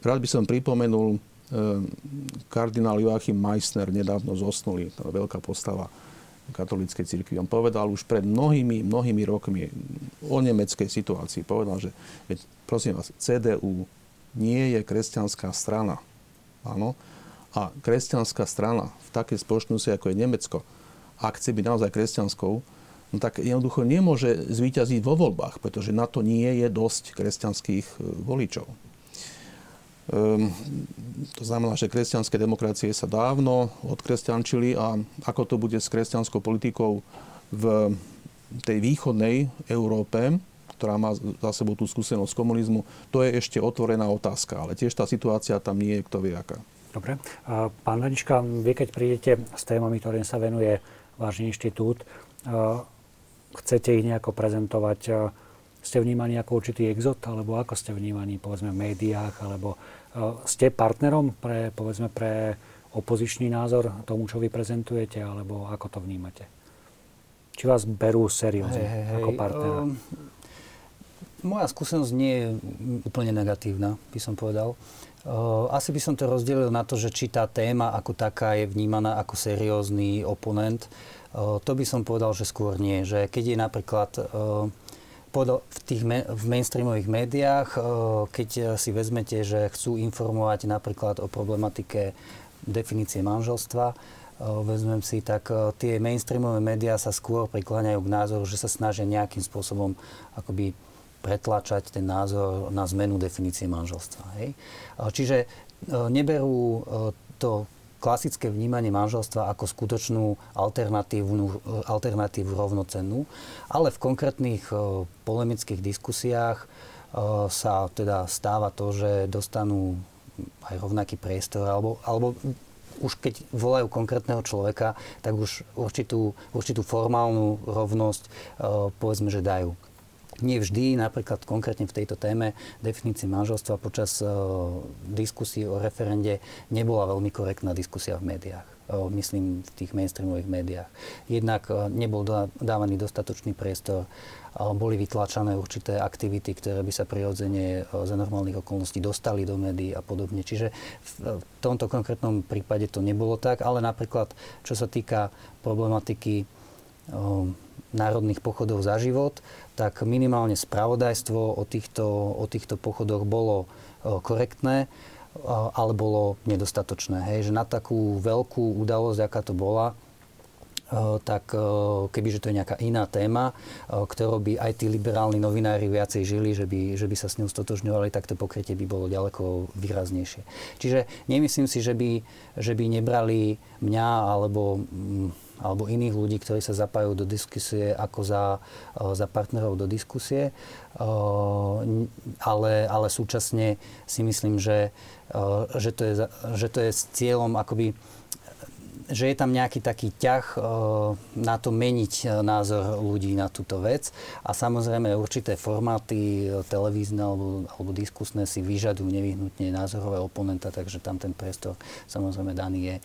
Rád by som pripomenul Ehm, kardinál Joachim Meissner nedávno zosnuli, to je veľká postava katolíckej cirkvi. On povedal už pred mnohými, mnohými rokmi o nemeckej situácii. Povedal, že veď, prosím vás, CDU nie je kresťanská strana. Áno? A kresťanská strana v takej spoločnosti, ako je Nemecko, ak chce byť naozaj kresťanskou, no tak jednoducho nemôže zvíťaziť vo voľbách, pretože na to nie je dosť kresťanských e, voličov. Um, to znamená, že kresťanské demokracie sa dávno odkresťančili a ako to bude s kresťanskou politikou v tej východnej Európe, ktorá má za sebou tú skúsenosť komunizmu, to je ešte otvorená otázka, ale tiež tá situácia tam nie je kto vie aká. Dobre. Pán Vanička, vy keď prídete s témami, ktorým sa venuje váš inštitút, chcete ich nejako prezentovať ste vnímaní ako určitý exot, alebo ako ste vnímaní, povedzme, v médiách, alebo uh, ste partnerom pre, povedzme, pre opozičný názor tomu, čo vy prezentujete, alebo ako to vnímate? Či vás berú seriózne hey, hey, ako partnera? Um, moja skúsenosť nie je úplne negatívna, by som povedal. Uh, asi by som to rozdelil na to, že či tá téma ako taká je vnímaná ako seriózny oponent. Uh, to by som povedal, že skôr nie. Že keď je napríklad uh, v tých v mainstreamových médiách, e, keď si vezmete, že chcú informovať napríklad o problematike definície manželstva, e, vezmem si, tak e, tie mainstreamové médiá sa skôr prikláňajú k názoru, že sa snažia nejakým spôsobom akoby pretlačať ten názor na zmenu definície manželstva. Hej? Čiže neberú to klasické vnímanie manželstva ako skutočnú alternatívu, alternatívu rovnocennú, ale v konkrétnych e, polemických diskusiách e, sa teda stáva to, že dostanú aj rovnaký priestor, alebo, alebo už keď volajú konkrétneho človeka, tak už určitú, určitú formálnu rovnosť e, povedzme, že dajú. Nie vždy, napríklad konkrétne v tejto téme definície manželstva počas uh, diskusí o referende nebola veľmi korektná diskusia v médiách uh, myslím v tých mainstreamových médiách. Jednak uh, nebol dávaný dostatočný priestor, boli vytlačané určité aktivity, ktoré by sa prirodzene za normálnych okolností dostali do médií a podobne. Čiže v tomto konkrétnom prípade to nebolo tak, ale napríklad čo sa týka problematiky národných pochodov za život, tak minimálne spravodajstvo o týchto, o týchto pochodoch bolo korektné, ale bolo nedostatočné. Hej, že na takú veľkú udalosť, aká to bola, tak kebyže to je nejaká iná téma, ktorou by aj tí liberálni novinári viacej žili, že by, že by sa s ňou stotožňovali, tak to pokrytie by bolo ďaleko výraznejšie. Čiže nemyslím si, že by, že by nebrali mňa alebo mm, alebo iných ľudí, ktorí sa zapájajú do diskusie ako za, za partnerov do diskusie. Ale, ale súčasne si myslím, že, že, to je, že to je s cieľom akoby že je tam nejaký taký ťah na to meniť názor ľudí na túto vec. A samozrejme určité formáty televízne alebo, alebo diskusné si vyžadujú nevyhnutne názorové oponenta, takže tam ten priestor samozrejme daný je.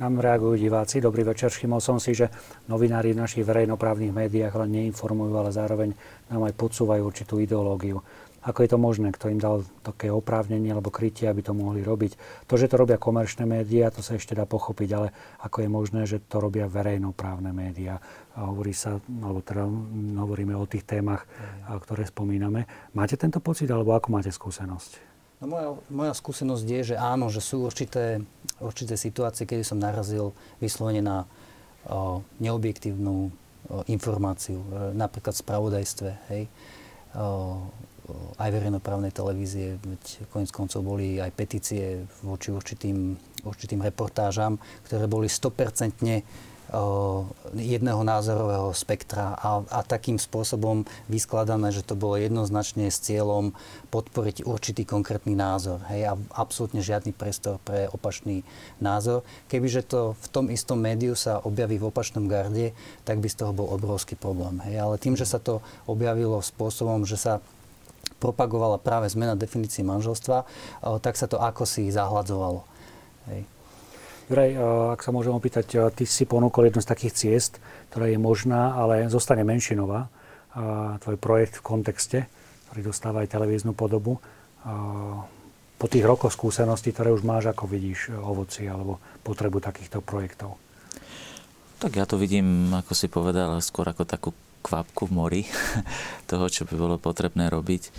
Nám reagujú diváci. Dobrý večer. Všimol som si, že novinári v našich verejnoprávnych médiách len neinformujú, ale zároveň nám aj podsúvajú určitú ideológiu. Ako je to možné? Kto im dal také oprávnenie alebo krytie, aby to mohli robiť? To, že to robia komerčné médiá, to sa ešte dá pochopiť, ale ako je možné, že to robia verejnoprávne médiá? A hovorí sa, alebo teda hovoríme o tých témach, ktoré spomíname. Máte tento pocit, alebo ako máte skúsenosť? No moja, moja skúsenosť je, že áno, že sú určité, určité situácie, kedy som narazil vyslovene na o, neobjektívnu o, informáciu, e, napríklad v spravodajstve, hej, o, aj verejnoprávnej televízie, veď konec koncov boli aj petície voči určitým, určitým reportážam, ktoré boli 100% jedného názorového spektra a, a takým spôsobom vyskladané, že to bolo jednoznačne s cieľom podporiť určitý konkrétny názor. Hej, a absolútne žiadny priestor pre opačný názor. Kebyže to v tom istom médiu sa objaví v opačnom garde, tak by z toho bol obrovský problém. Hej. Ale tým, že sa to objavilo spôsobom, že sa propagovala práve zmena definície manželstva, tak sa to ako si zahladzovalo. Hej. Juraj, ak sa môžem opýtať, ty si ponúkol jednu z takých ciest, ktorá je možná, ale zostane menšinová. Tvoj projekt v kontexte, ktorý dostáva aj televíznu podobu. Po tých rokoch skúseností, ktoré už máš, ako vidíš ovoci alebo potrebu takýchto projektov? Tak ja to vidím, ako si povedal, skôr ako takú kvapku v mori toho, čo by bolo potrebné robiť.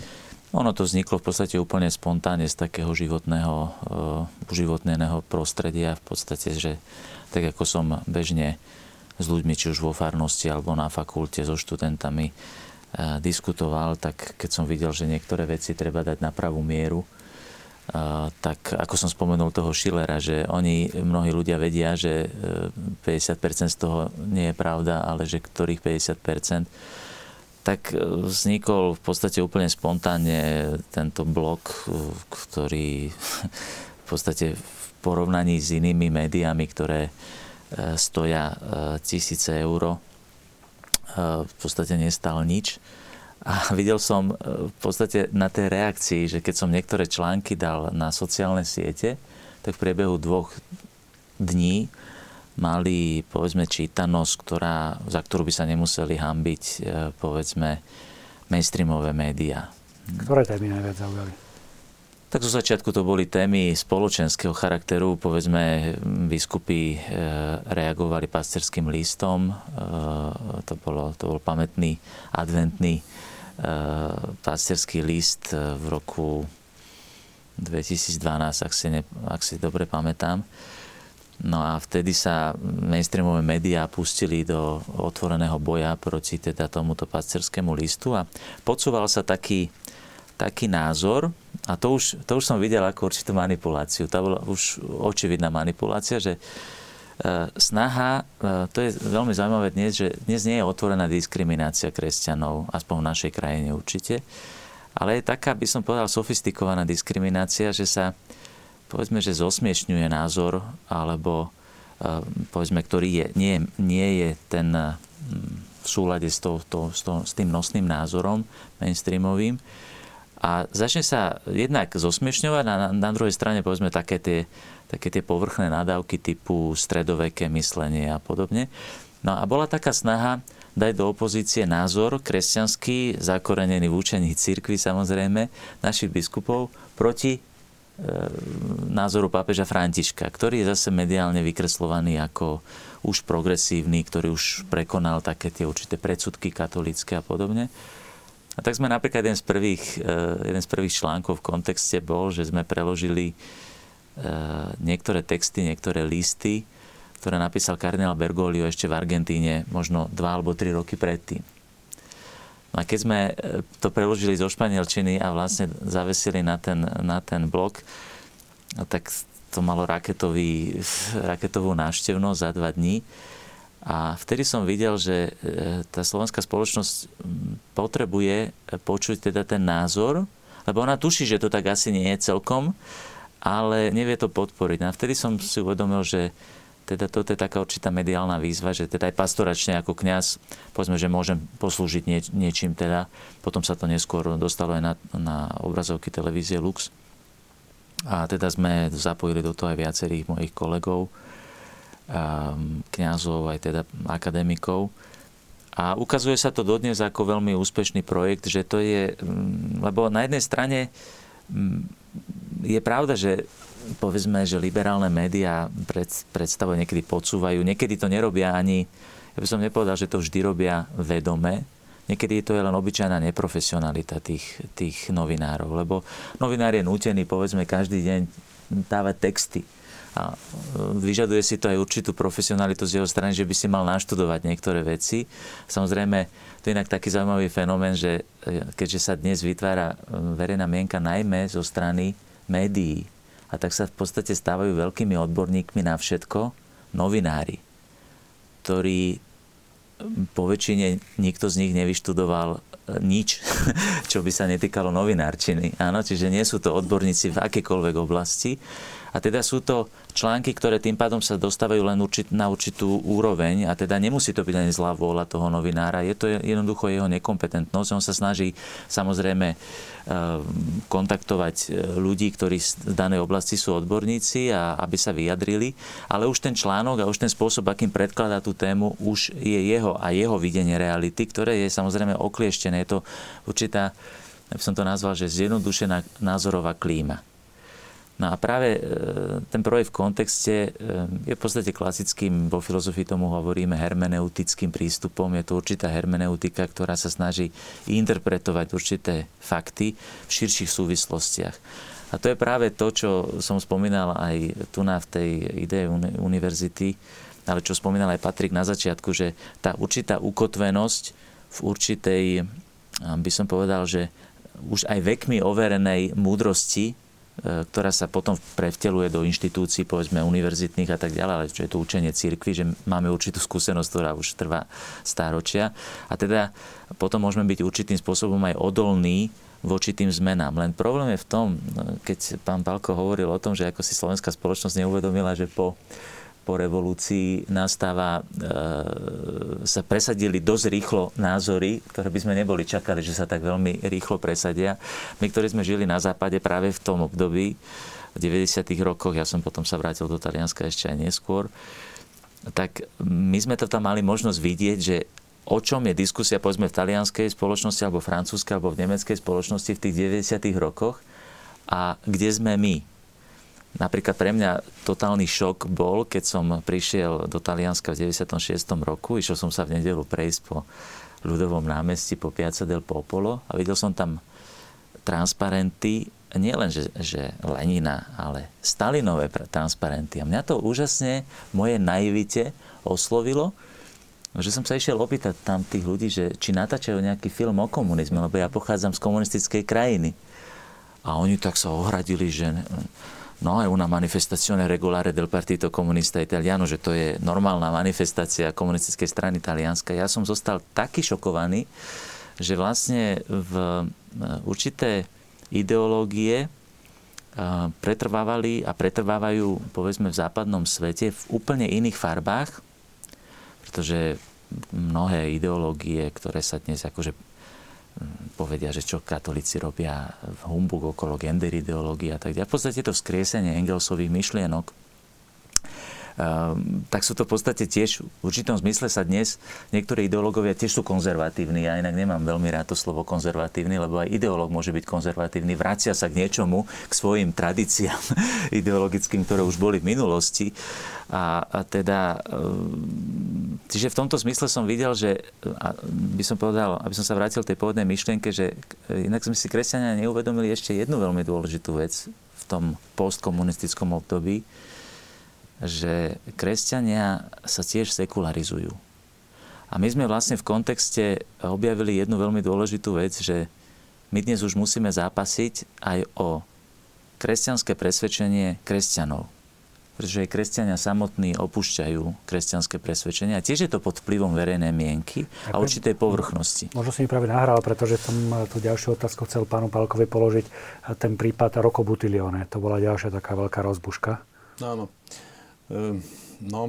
Ono to vzniklo v podstate úplne spontánne z takého životného, uh, uživotneného prostredia. V podstate, že tak ako som bežne s ľuďmi, či už vo farnosti alebo na fakulte so študentami uh, diskutoval, tak keď som videl, že niektoré veci treba dať na pravú mieru, uh, tak ako som spomenul toho Schillera, že oni, mnohí ľudia vedia, že 50% z toho nie je pravda, ale že ktorých 50% tak e, vznikol v podstate úplne spontánne tento blog, e, ktorý v podstate v porovnaní s inými médiami, ktoré e, stoja tisíce eur, v podstate nestal nič. A videl som v podstate na tej reakcii, že keď som niektoré články dal na sociálne siete, tak v priebehu dvoch dní mali povedzme čítanosť, ktorá, za ktorú by sa nemuseli hambiť e, povedzme mainstreamové médiá. Ktoré témy najviac zaujali? Tak zo začiatku to boli témy spoločenského charakteru, povedzme biskupy e, reagovali pasterským listom, e, to, bolo, to bol pamätný adventný pasterský list v roku 2012, ak si, ne, ak si dobre pamätám. No a vtedy sa mainstreamové médiá pustili do otvoreného boja proti teda tomuto pacerskému listu a podsúval sa taký, taký názor, a to už, to už som videl ako určitú manipuláciu. To bola už očividná manipulácia, že e, snaha, e, to je veľmi zaujímavé dnes, že dnes nie je otvorená diskriminácia kresťanov, aspoň v našej krajine určite, ale je taká, by som povedal, sofistikovaná diskriminácia, že sa povedzme, že zosmiešňuje názor, alebo e, povedzme, ktorý je, nie, nie je ten e, v súlade s, to, to, s, to, s tým nosným názorom mainstreamovým. A začne sa jednak zosmiešňovať a na, na druhej strane povedzme také tie, také tie povrchné nadávky typu stredoveké myslenie a podobne. No a bola taká snaha dať do opozície názor kresťanský, zakorenený v učení cirkvi samozrejme, našich biskupov, proti názoru pápeža Františka, ktorý je zase mediálne vykreslovaný ako už progresívny, ktorý už prekonal také tie určité predsudky katolícke a podobne. A tak sme napríklad jeden z prvých, e, jeden z prvých článkov v kontexte bol, že sme preložili e, niektoré texty, niektoré listy, ktoré napísal kardinál Bergoglio ešte v Argentíne možno dva alebo tri roky predtým. No a keď sme e, to preložili zo španielčiny a vlastne zavesili na ten, na ten blok, tak to malo raketový, raketovú návštevnosť za dva dní. A vtedy som videl, že e, tá slovenská spoločnosť potrebuje počuť teda ten názor, lebo ona tuší, že to tak asi nie je celkom, ale nevie to podporiť. A vtedy som si uvedomil, že teda toto je taká určitá mediálna výzva, že teda aj pastoračne ako kňaz, povedzme, že môžem poslúžiť nie, niečím teda. Potom sa to neskôr dostalo aj na, na obrazovky televízie Lux. A teda sme zapojili do toho aj viacerých mojich kolegov, kňazov, aj teda akademikov. A ukazuje sa to dodnes ako veľmi úspešný projekt, že to je, mm, lebo na jednej strane mm, je pravda, že povedzme, že liberálne médiá pred, predstavujú, niekedy podsúvajú, niekedy to nerobia ani, ja by som nepovedal, že to vždy robia vedome, Niekedy to je len obyčajná neprofesionalita tých, tých novinárov, lebo novinár je nútený, povedzme, každý deň dávať texty. A e, vyžaduje si to aj určitú profesionalitu z jeho strany, že by si mal naštudovať niektoré veci. Samozrejme, to je inak taký zaujímavý fenomén, že e, keďže sa dnes vytvára e, verejná mienka najmä zo strany médií, a tak sa v podstate stávajú veľkými odborníkmi na všetko novinári, ktorí po väčšine nikto z nich nevyštudoval e, nič, čo by sa netýkalo novinárčiny. Áno, čiže nie sú to odborníci v akékoľvek oblasti. A teda sú to články, ktoré tým pádom sa dostávajú len určit, na určitú úroveň a teda nemusí to byť len zlá vôľa toho novinára. Je to jednoducho jeho nekompetentnosť. On sa snaží samozrejme Eh, kontaktovať eh, ľudí, ktorí z danej oblasti sú odborníci a aby sa vyjadrili, ale už ten článok a už ten spôsob, akým predkladá tú tému, už je jeho a jeho videnie reality, ktoré je samozrejme oklieštené. Je to určitá, by som to nazval, že zjednodušená názorová klíma. No a práve e, ten projekt v kontexte e, je v podstate klasickým, vo filozofii tomu hovoríme hermeneutickým prístupom. Je to určitá hermeneutika, ktorá sa snaží interpretovať určité fakty v širších súvislostiach. A to je práve to, čo som spomínal aj tu na v tej idei univerzity, ale čo spomínal aj Patrik na začiatku, že tá určitá ukotvenosť v určitej, by som povedal, že už aj vekmi overenej múdrosti ktorá sa potom prevteluje do inštitúcií, povedzme univerzitných a tak ďalej, ale čo je to učenie cirkvi, že máme určitú skúsenosť, ktorá už trvá stáročia. A teda potom môžeme byť určitým spôsobom aj odolní voči tým zmenám. Len problém je v tom, no, keď pán Palko hovoril o tom, že ako si slovenská spoločnosť neuvedomila, že po po revolúcii nastáva, e, sa presadili dosť rýchlo názory, ktoré by sme neboli čakali, že sa tak veľmi rýchlo presadia. My, ktorí sme žili na západe práve v tom období, v 90. rokoch, ja som potom sa vrátil do Talianska ešte aj neskôr, tak my sme to tam mali možnosť vidieť, že o čom je diskusia povedzme v talianskej spoločnosti alebo francúzskej alebo v nemeckej spoločnosti v tých 90. rokoch a kde sme my Napríklad pre mňa totálny šok bol, keď som prišiel do Talianska v 96. roku, išiel som sa v nedelu prejsť po ľudovom námestí po Piazza del Popolo a videl som tam transparenty, nielen, že, že Lenina, ale Stalinové transparenty. A mňa to úžasne v mojej naivite oslovilo, že som sa išiel opýtať tam tých ľudí, že či natáčajú nejaký film o komunizme, lebo ja pochádzam z komunistickej krajiny. A oni tak sa ohradili, že no è una manifestazione regolare del Partito Comunista Italiano, že to je normálna manifestácia komunistickej strany Talianska. Ja som zostal taký šokovaný, že vlastne v e, určité ideológie e, pretrvávali a pretrvávajú povedzme v západnom svete v úplne iných farbách, pretože mnohé ideológie, ktoré sa dnes akože povedia, že čo katolíci robia v humbug okolo gender ideológie a tak ďalej. V podstate to vzkriesenie Engelsových myšlienok, tak sú to v podstate tiež v určitom zmysle sa dnes niektorí ideológovia tiež sú konzervatívni. Ja inak nemám veľmi rád to slovo konzervatívny, lebo aj ideológ môže byť konzervatívny, vracia sa k niečomu, k svojim tradíciám ideologickým, ktoré už boli v minulosti. A, a teda, ehm, čiže v tomto zmysle som videl, že by som povedal, aby som sa vrátil k tej pôvodnej myšlienke, že inak sme si kresťania neuvedomili ešte jednu veľmi dôležitú vec v tom postkomunistickom období, že kresťania sa tiež sekularizujú. A my sme vlastne v kontexte objavili jednu veľmi dôležitú vec, že my dnes už musíme zápasiť aj o kresťanské presvedčenie kresťanov. pretože aj kresťania samotní opúšťajú kresťanské presvedčenia. A tiež je to pod vplyvom verejnej mienky a určitej povrchnosti. Možno si mi práve nahral, pretože som e, tú ďalšiu otázku chcel pánu Palkovi položiť. Ten prípad Roko Butilione, to bola ďalšia taká veľká rozbuška. Áno. Ehm, no,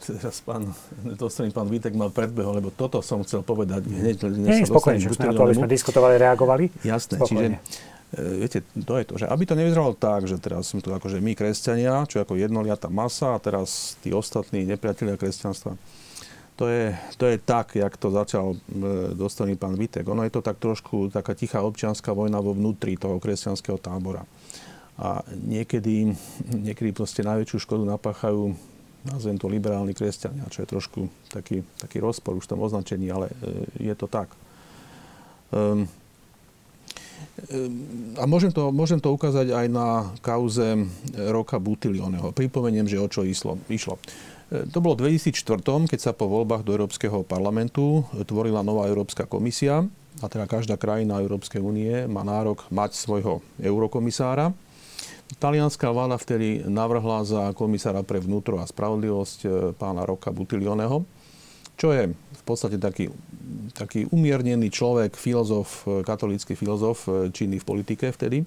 teraz pán, dostredný pán Vítek mal predbeho, lebo toto som chcel povedať hneď. Nie, spokojne, že sme na to, aby sme diskutovali, reagovali. Jasné, spokojne. čiže E, viete, to je to, že aby to nevyzeralo tak, že teraz sme tu akože my kresťania, čo ako jednoliatá masa a teraz tí ostatní nepriatelia kresťanstva. To je, to je tak, jak to začal e, dostojný pán Vitek. Ono je to tak trošku taká tichá občianská vojna vo vnútri toho kresťanského tábora. A niekedy, niekedy proste najväčšiu škodu napáchajú, nazvem to liberálni kresťania, čo je trošku taký, taký rozpor už v tom označení, ale e, je to tak. Um, a môžem to, môžem to ukázať aj na kauze roka Butilioneho. Pripomeniem, že o čo išlo. išlo. Ehm, to bolo v 2004, keď sa po voľbách do Európskeho parlamentu tvorila nová Európska komisia a teda každá krajina Európskej únie má nárok mať svojho eurokomisára. Talianská vláda vtedy navrhla za komisára pre vnútro a spravodlivosť ehm, pána Roka Butilioneho, čo je v podstate taký taký umiernený človek, filozof, e, katolícky filozof, e, činný v politike vtedy.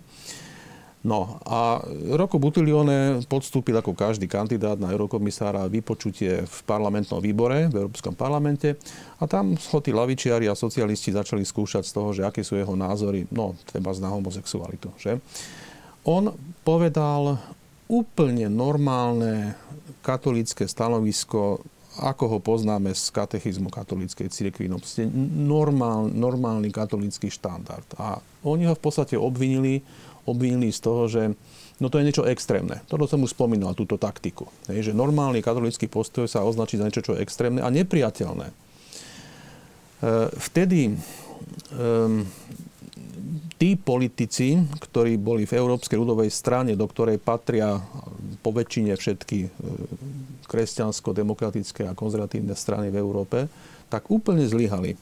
No a Roko Butilione podstúpil ako každý kandidát na eurokomisára vypočutie v parlamentnom výbore, v Európskom parlamente a tam ho tí lavičiari a socialisti začali skúšať z toho, že aké sú jeho názory, no treba na homosexualitu. Že? On povedal úplne normálne katolické stanovisko ako ho poznáme z katechizmu katolíckej cirkvi. No, normál, normálny katolícky štandard. A oni ho v podstate obvinili, obvinili z toho, že no to je niečo extrémne. Toto som už spomínal, túto taktiku. Hej, že normálny katolícky postoj sa označí za niečo, čo je extrémne a nepriateľné. E, vtedy um, tí politici, ktorí boli v Európskej ľudovej strane, do ktorej patria po väčšine všetky e, kresťansko-demokratické a konzervatívne strany v Európe, tak úplne zlyhali.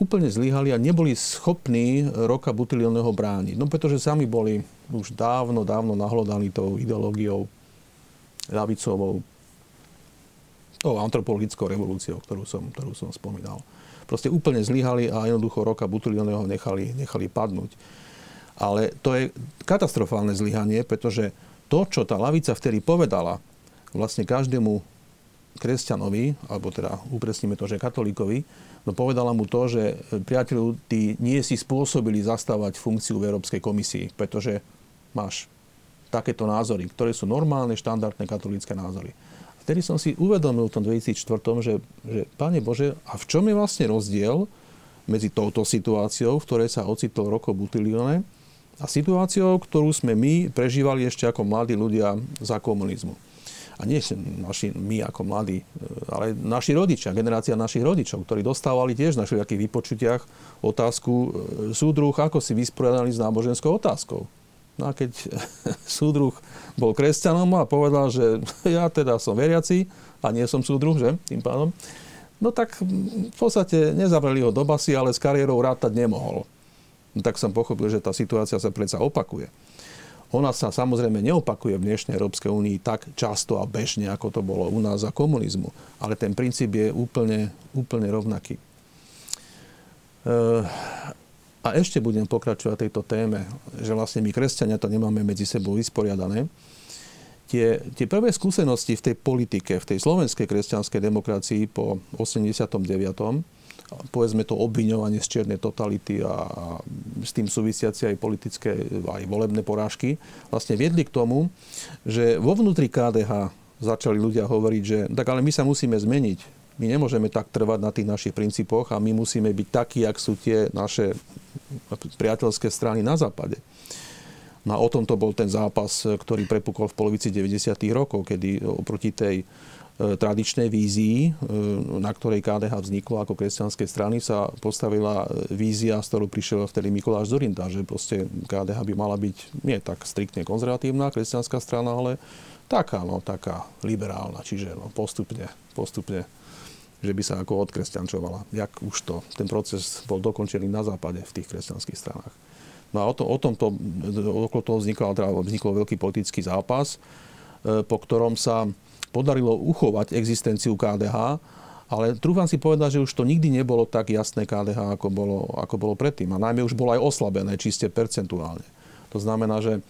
Úplne zlyhali a neboli schopní roka Butilioneho brániť. No pretože sami boli už dávno, dávno nahlodaní tou ideológiou ľavicovou, tou antropologickou revolúciou, ktorú som, ktorú som spomínal proste úplne zlyhali a jednoducho roka Butilioneho nechali, nechali padnúť. Ale to je katastrofálne zlyhanie, pretože to, čo tá lavica vtedy povedala vlastne každému kresťanovi, alebo teda upresníme to, že katolíkovi, no povedala mu to, že priateľu, ty nie si spôsobili zastávať funkciu v Európskej komisii, pretože máš takéto názory, ktoré sú normálne, štandardné katolícke názory vtedy som si uvedomil v tom 2004, že, že Pane Bože, a v čom je vlastne rozdiel medzi touto situáciou, v ktorej sa ocitol Roko Butilione, a situáciou, ktorú sme my prežívali ešte ako mladí ľudia za komunizmu. A nie naši, my ako mladí, ale naši rodičia, generácia našich rodičov, ktorí dostávali tiež na všelijakých vypočutiach otázku e, súdruh, ako si vysporiadali s náboženskou otázkou. No a keď súdruh bol kresťanom a povedal, že ja teda som veriaci a nie som súdruh, že tým pádom, no tak v podstate nezavreli ho do basy, ale s kariérou rátať nemohol. No tak som pochopil, že tá situácia sa predsa opakuje. Ona sa samozrejme neopakuje v dnešnej Európskej únii tak často a bežne, ako to bolo u nás za komunizmu. Ale ten princíp je úplne, úplne rovnaký. E, a ešte budem pokračovať tejto téme, že vlastne my kresťania to nemáme medzi sebou vysporiadané. Tie, tie prvé skúsenosti v tej politike, v tej slovenskej kresťanskej demokracii po 89 povedzme to obviňovanie z čiernej totality a, a s tým súvisiaci aj politické, aj volebné porážky, vlastne viedli k tomu, že vo vnútri KDH začali ľudia hovoriť, že tak ale my sa musíme zmeniť. My nemôžeme tak trvať na tých našich princípoch a my musíme byť takí, ak sú tie naše priateľské strany na západe. No a o tom to bol ten zápas, ktorý prepukol v polovici 90. rokov, kedy oproti tej e, tradičnej vízii, e, na ktorej KDH vzniklo ako kresťanské strany, sa postavila vízia, s ktorou prišiel vtedy Mikuláš Zorinda, že proste KDH by mala byť nie tak striktne konzervatívna kresťanská strana, ale taká, no, taká liberálna, čiže no, postupne, postupne že by sa ako odkresťančovala. Jak už to, ten proces bol dokončený na západe v tých kresťanských stranách. No a o, to, o tomto, okolo toho vznikol, teda vznikol veľký politický zápas po ktorom sa podarilo uchovať existenciu KDH, ale trúfam si povedať, že už to nikdy nebolo tak jasné KDH, ako bolo, ako bolo predtým. A najmä už bolo aj oslabené, čiste percentuálne. To znamená, že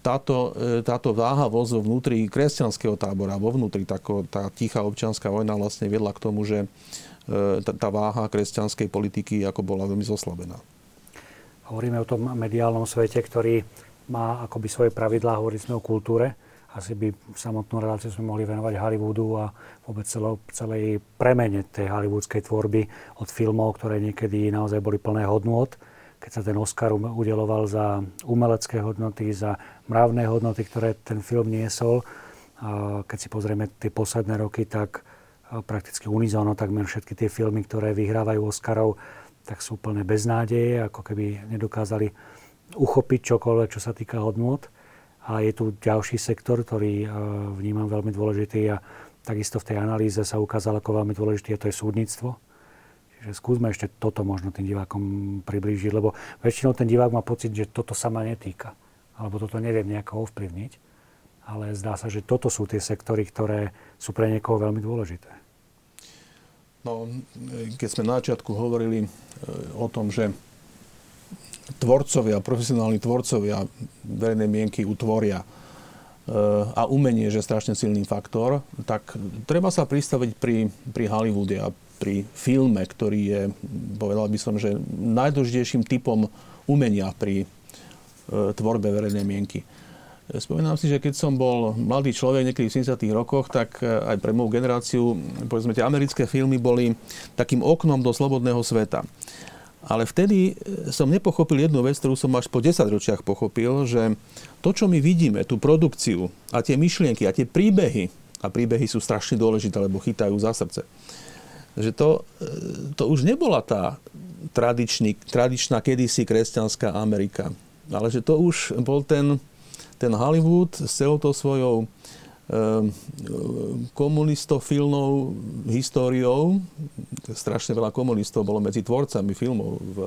táto, e, táto váhavosť vo vnútri kresťanského tábora, vo vnútri tako, tá tichá občianská vojna vlastne viedla k tomu, že e, tá, tá váha kresťanskej politiky ako bola veľmi zoslabená. Hovoríme o tom mediálnom svete, ktorý má akoby svoje pravidlá, hovorili sme o kultúre. Asi by samotnú reláciu sme mohli venovať Hollywoodu a vôbec celo, celej premene tej hollywoodskej tvorby od filmov, ktoré niekedy naozaj boli plné hodnôt keď sa ten Oscar um, udeloval za umelecké hodnoty, za mravné hodnoty, ktoré ten film niesol. Keď si pozrieme tie posledné roky, tak prakticky unizóno takmer všetky tie filmy, ktoré vyhrávajú Oscarov, tak sú plné beznádeje, ako keby nedokázali uchopiť čokoľvek, čo sa týka hodnot. A je tu ďalší sektor, ktorý vnímam veľmi dôležitý a takisto v tej analýze sa ukázal ako veľmi dôležitý, a to je súdnictvo Čiže skúsme ešte toto možno tým divákom priblížiť, lebo väčšinou ten divák má pocit, že toto sa ma netýka, alebo toto neviem nejako ovplyvniť, ale zdá sa, že toto sú tie sektory, ktoré sú pre niekoho veľmi dôležité. No, keď sme na začiatku hovorili e, o tom, že tvorcovia, profesionálni tvorcovia verejnej mienky utvoria e, a umenie, že je strašne silný faktor, tak treba sa pristaviť pri, pri Hollywoode a pri filme, ktorý je, povedal by som, že najdôležitejším typom umenia pri e, tvorbe verejnej mienky. Spomínam si, že keď som bol mladý človek niekedy v 70. rokoch, tak e, aj pre moju generáciu, povedzme, tie americké filmy boli takým oknom do slobodného sveta. Ale vtedy e, som nepochopil jednu vec, ktorú som až po 10 ročiach pochopil, že to, čo my vidíme, tú produkciu a tie myšlienky a tie príbehy, a príbehy sú strašne dôležité, lebo chytajú za srdce, že to, e, to už nebola tá tradičný, tradičná kedysi kresťanská Amerika, ale že to už bol ten, ten Hollywood s celou tou svojou e, komunistofilnou históriou. Strašne veľa komunistov bolo medzi tvorcami filmov v,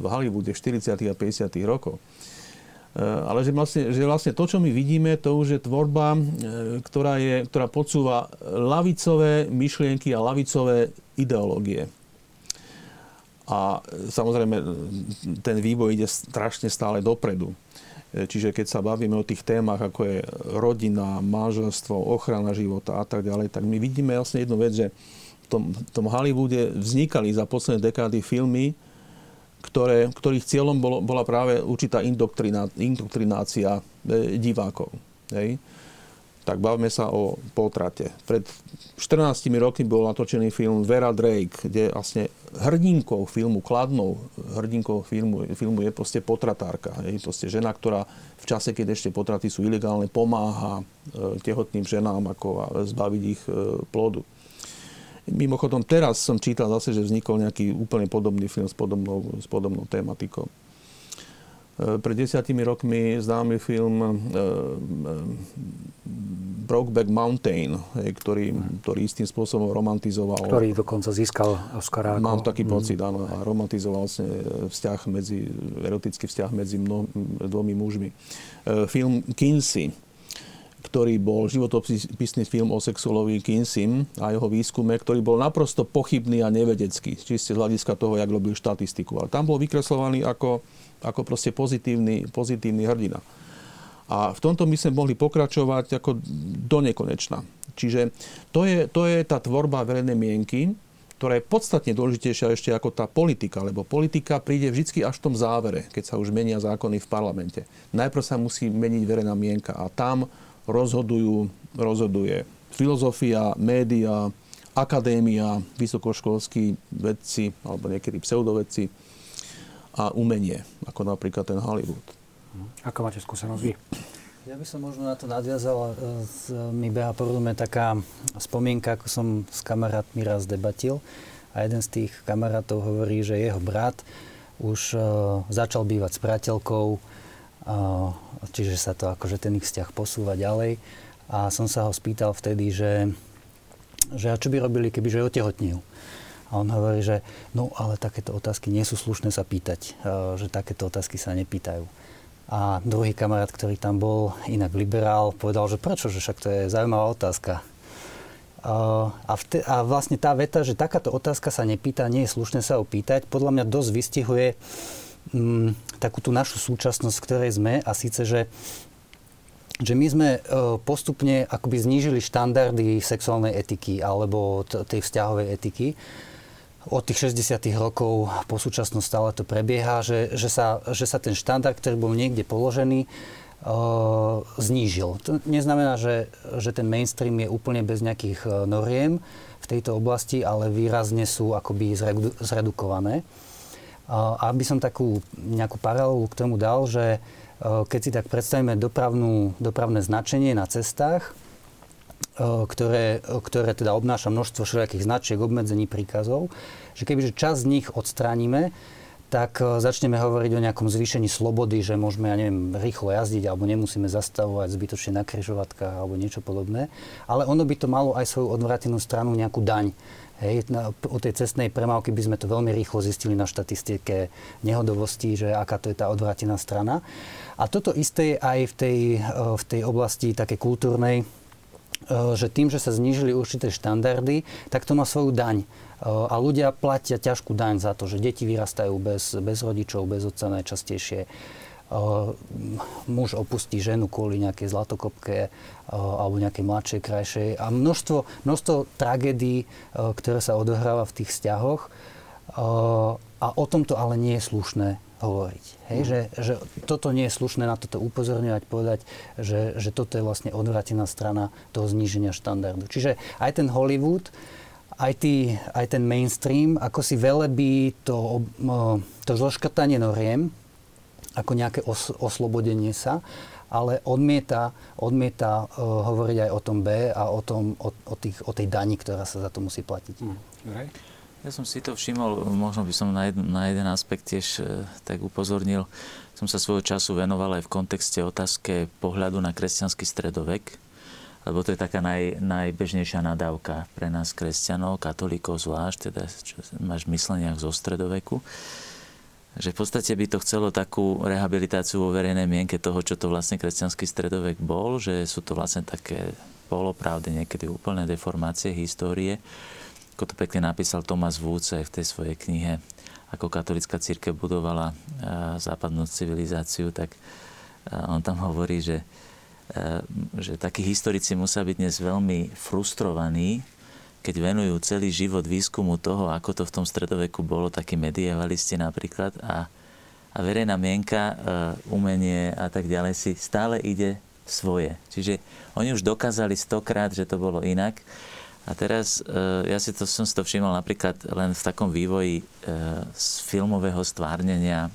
v Hollywoode v 40. a 50. rokoch. E, ale že vlastne, že vlastne to, čo my vidíme, to už je tvorba, e, ktorá, je, ktorá podsúva lavicové myšlienky a lavicové ideológie. A samozrejme, ten vývoj ide strašne stále dopredu. E, čiže keď sa bavíme o tých témach, ako je rodina, manželstvo, ochrana života a tak ďalej, tak my vidíme jasne jednu vec, že v tom, v tom Hollywoode vznikali za posledné dekády filmy, ktoré, ktorých cieľom bolo, bola práve určitá indoktriná, indoktrinácia e, divákov. Hej. Tak bavme sa o potrate. Pred 14 rokmi bol natočený film Vera Drake, kde vlastne hrdinkou filmu, kladnou hrdinkou filmu, filmu je proste potratárka. Hej. Proste žena, ktorá v čase, keď ešte potraty sú ilegálne, pomáha e, tehotným ženám ako zbaviť ich e, plodu. Mimochodom, teraz som čítal zase, že vznikol nejaký úplne podobný film s podobnou, s podobnou tematikou. E, pred desiatimi rokmi známy film uh, uh, Brokeback Mountain, ktorý, ktorý istým spôsobom romantizoval. Ktorý dokonca získal Oscara. Ako... Mám taký mm. pocit, áno. A romantizoval vlastne vzťah medzi, erotický vzťah medzi mno, dvomi mužmi. Film Kinsey, ktorý bol životopisný film o sexuolovi Kinsim a jeho výskume, ktorý bol naprosto pochybný a nevedecký, čiste z hľadiska toho, jak robil štatistiku. Ale tam bol vykreslovaný ako, ako proste pozitívny, pozitívny hrdina. A v tomto my sme mohli pokračovať ako do nekonečna. Čiže to je, to je tá tvorba verejnej mienky, ktorá je podstatne dôležitejšia ešte ako tá politika, lebo politika príde vždy až v tom závere, keď sa už menia zákony v parlamente. Najprv sa musí meniť verejná mienka a tam rozhodujú, rozhoduje filozofia, média, akadémia, vysokoškolskí vedci alebo niekedy pseudovedci a umenie, ako napríklad ten Hollywood. Ako máte skúsenosť vy? Ja by som možno na to nadviazal. Mi beha porozumie taká spomienka, ako som s kamarátmi raz debatil. A jeden z tých kamarátov hovorí, že jeho brat už uh, začal bývať s priateľkou, čiže sa to akože ten ich vzťah posúva ďalej. A som sa ho spýtal vtedy, že, že a čo by robili, keby že otehotnil. A on hovorí, že no ale takéto otázky nie sú slušné sa pýtať, že takéto otázky sa nepýtajú. A druhý kamarát, ktorý tam bol, inak liberál, povedal, že prečo, že však to je zaujímavá otázka. A, vte, a vlastne tá veta, že takáto otázka sa nepýta, nie je slušné sa opýtať, podľa mňa dosť vystihuje m, mm, takú tú našu súčasnosť, v ktorej sme a síce, že že my sme e, postupne akoby znížili štandardy sexuálnej etiky alebo tej vzťahovej etiky. Od tých 60. rokov po súčasnosť stále to prebieha, že, že, sa, že sa ten štandard, ktorý bol niekde položený, uh, znížil. To neznamená, že, že ten mainstream je úplne bez nejakých e, noriem v tejto oblasti, ale výrazne sú akoby zredu, zredukované. Uh, aby som takú nejakú paralelu k tomu dal, že uh, keď si tak predstavíme dopravnú, dopravné značenie na cestách, ktoré, ktoré teda obnáša množstvo všelijakých značiek, obmedzení, príkazov, že kebyže čas z nich odstránime, tak eh, začneme hovoriť o nejakom zvýšení slobody, že môžeme, ja neviem, rýchlo jazdiť alebo nemusíme zastavovať zbytočne na križovatkách alebo niečo podobné. Ale ono by to malo aj svoju odvratenú stranu, nejakú daň. Hej, na, u tej cestnej premávky by sme to veľmi rýchlo zistili na štatistike nehodovosti, že aká to je tá odvrátená strana. A toto isté je aj v tej, e, v tej oblasti také kultúrnej, e, že tým, že sa znížili určité štandardy, tak to má svoju daň. E, a ľudia platia ťažkú daň za to, že deti vyrastajú bez, bez rodičov, bez otca najčastejšie. Muž opustí ženu kvôli nejakej zlatokopke alebo nejakej mladšej, krajšej. A množstvo, množstvo tragédií, ktoré sa odohráva v tých vzťahoch. A o tomto ale nie je slušné hovoriť. Hej, mm. že, že toto nie je slušné na toto upozorňovať, povedať, že, že toto je vlastne odvratená strana toho zníženia štandardu. Čiže aj ten Hollywood, aj, tý, aj ten mainstream, ako si velebí to, to zoškrtanie noriem, ako nejaké os, oslobodenie sa, ale odmieta, odmieta uh, hovoriť aj o tom B a o, tom, o, o, tých, o tej dani, ktorá sa za to musí platiť. Mm. Right. Ja som si to všimol, možno by som na, jeden, na jeden aspekt tiež e, tak upozornil. Som sa svojho času venoval aj v kontexte otázke pohľadu na kresťanský stredovek, lebo to je taká naj, najbežnejšia nadávka pre nás kresťanov, katolíkov zvlášť, teda čo máš v mysleniach zo stredoveku že v podstate by to chcelo takú rehabilitáciu vo verejnej mienke toho, čo to vlastne kresťanský stredovek bol, že sú to vlastne také polopravdy, niekedy úplné deformácie histórie ako to pekne napísal Woods aj v tej svojej knihe, ako katolická církev budovala západnú civilizáciu, tak on tam hovorí, že, že takí historici musia byť dnes veľmi frustrovaní, keď venujú celý život výskumu toho, ako to v tom stredoveku bolo, takí medievalisti napríklad, a, a verejná mienka, umenie a tak ďalej si stále ide svoje. Čiže oni už dokázali stokrát, že to bolo inak. A teraz e, ja si to, som si to všimol napríklad len v takom vývoji e, z filmového stvárnenia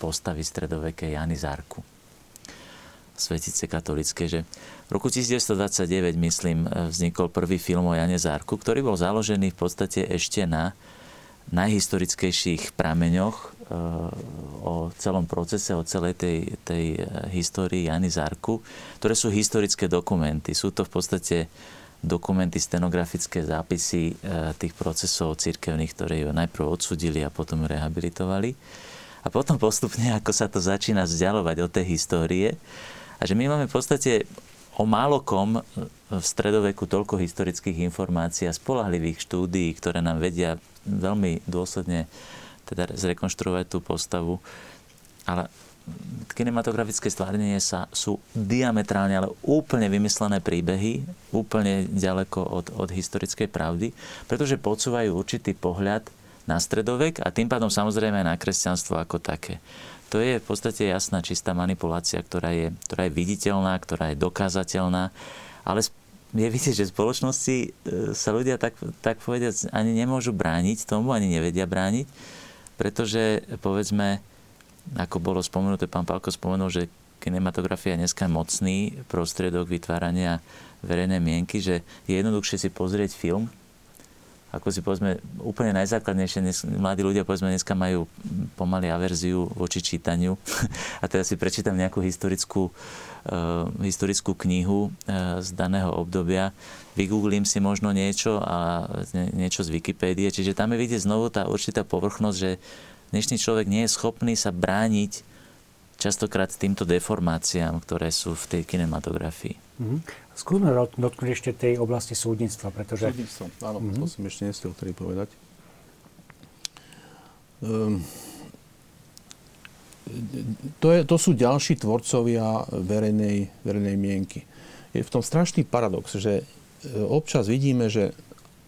postavy stredovekej Jany Zárku. Svetice katolické, že v roku 1929, myslím, e, vznikol prvý film o Jane Zárku, ktorý bol založený v podstate ešte na najhistorickejších prameňoch o celom procese, o celej tej, tej histórii Jany Zárku, ktoré sú historické dokumenty. Sú to v podstate dokumenty, stenografické zápisy e, tých procesov církevných, ktoré ju najprv odsudili a potom rehabilitovali. A potom postupne, ako sa to začína vzdialovať od tej histórie, a že my máme v podstate o málokom v stredoveku toľko historických informácií a spolahlivých štúdií, ktoré nám vedia veľmi dôsledne teda zrekonštruovať tú postavu. Ale kinematografické stvárnenie sa sú diametrálne, ale úplne vymyslené príbehy, úplne ďaleko od, od historickej pravdy, pretože podsúvajú určitý pohľad na stredovek a tým pádom samozrejme aj na kresťanstvo ako také. To je v podstate jasná, čistá manipulácia, ktorá je, ktorá je viditeľná, ktorá je dokázateľná, ale je vidieť, že v spoločnosti e, sa ľudia tak, tak povediať ani nemôžu brániť tomu, ani nevedia brániť, pretože povedzme ako bolo spomenuté, pán Pálko spomenul, že kinematografia je dneska mocný prostriedok vytvárania verejnej mienky, že je jednoduchšie si pozrieť film, ako si povedzme, úplne najzákladnejšie, dnes, mladí ľudia povedzme dneska majú pomaly averziu voči čítaniu. A teda si prečítam nejakú historickú, uh, historickú knihu uh, z daného obdobia, vygooglím si možno niečo a nie, niečo z Wikipédie, čiže tam je vidieť znovu tá určitá povrchnosť, že dnešný človek nie je schopný sa brániť častokrát týmto deformáciám, ktoré sú v tej kinematografii. Mm-hmm. Skúsme dotknúť ešte tej oblasti súdnictva, pretože... Súdnictvo, áno, mm-hmm. to som ešte nestiel vtedy povedať. Um, to, je, to sú ďalší tvorcovia verejnej, verejnej mienky. Je v tom strašný paradox, že e, občas vidíme, že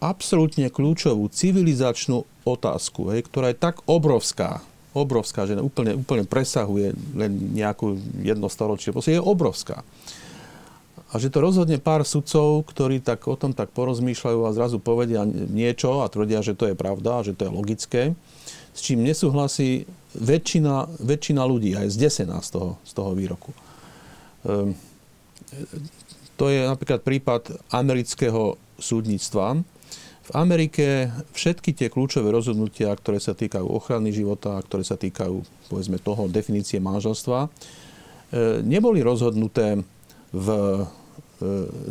absolútne kľúčovú civilizačnú otázku, hej, ktorá je tak obrovská, obrovská, že úplne, úplne presahuje len nejakú jedno storočie, proste je obrovská. A že to rozhodne pár sudcov, ktorí tak o tom tak porozmýšľajú a zrazu povedia niečo a tvrdia, že to je pravda, že to je logické, s čím nesúhlasí väčšina, väčšina ľudí a je zdesená z toho, z toho výroku. Um, to je napríklad prípad amerického súdnictva. V Amerike všetky tie kľúčové rozhodnutia, ktoré sa týkajú ochrany života, ktoré sa týkajú, povedzme, toho definície manželstva, e, neboli rozhodnuté v e,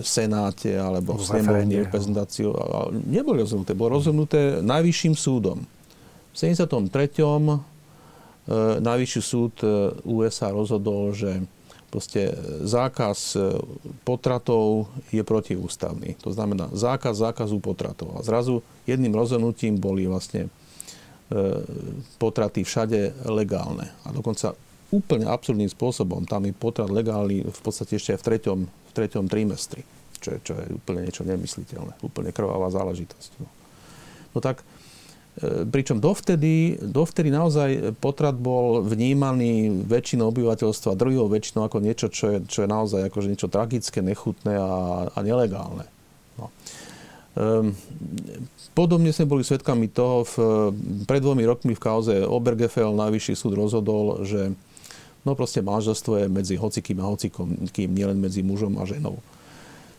Senáte alebo v snemovni reprezentáciu. Neboli rozhodnuté. Bolo rozhodnuté najvyšším súdom. V 73. E, najvyšší súd USA rozhodol, že Proste zákaz e, potratov je protiústavný. To znamená zákaz zákazu potratov. A zrazu jedným rozhodnutím boli vlastne e, potraty všade legálne. A dokonca úplne absurdným spôsobom. Tam je potrat legálny v podstate ešte aj v treťom, v treťom trimestri. Čo je, čo je úplne niečo nemysliteľné. Úplne krvavá záležitosť. No, no tak E, pričom dovtedy, dovtedy naozaj potrat bol vnímaný väčšinou obyvateľstva, druhou väčšinou ako niečo, čo je, čo je naozaj akože niečo tragické, nechutné a, a nelegálne. No. Um, podobne sme boli svedkami toho, v, pred dvomi rokmi v kauze Obergefell najvyšší súd rozhodol, že no proste manželstvo je medzi hocikým a hocikom, kým nielen medzi mužom a ženou.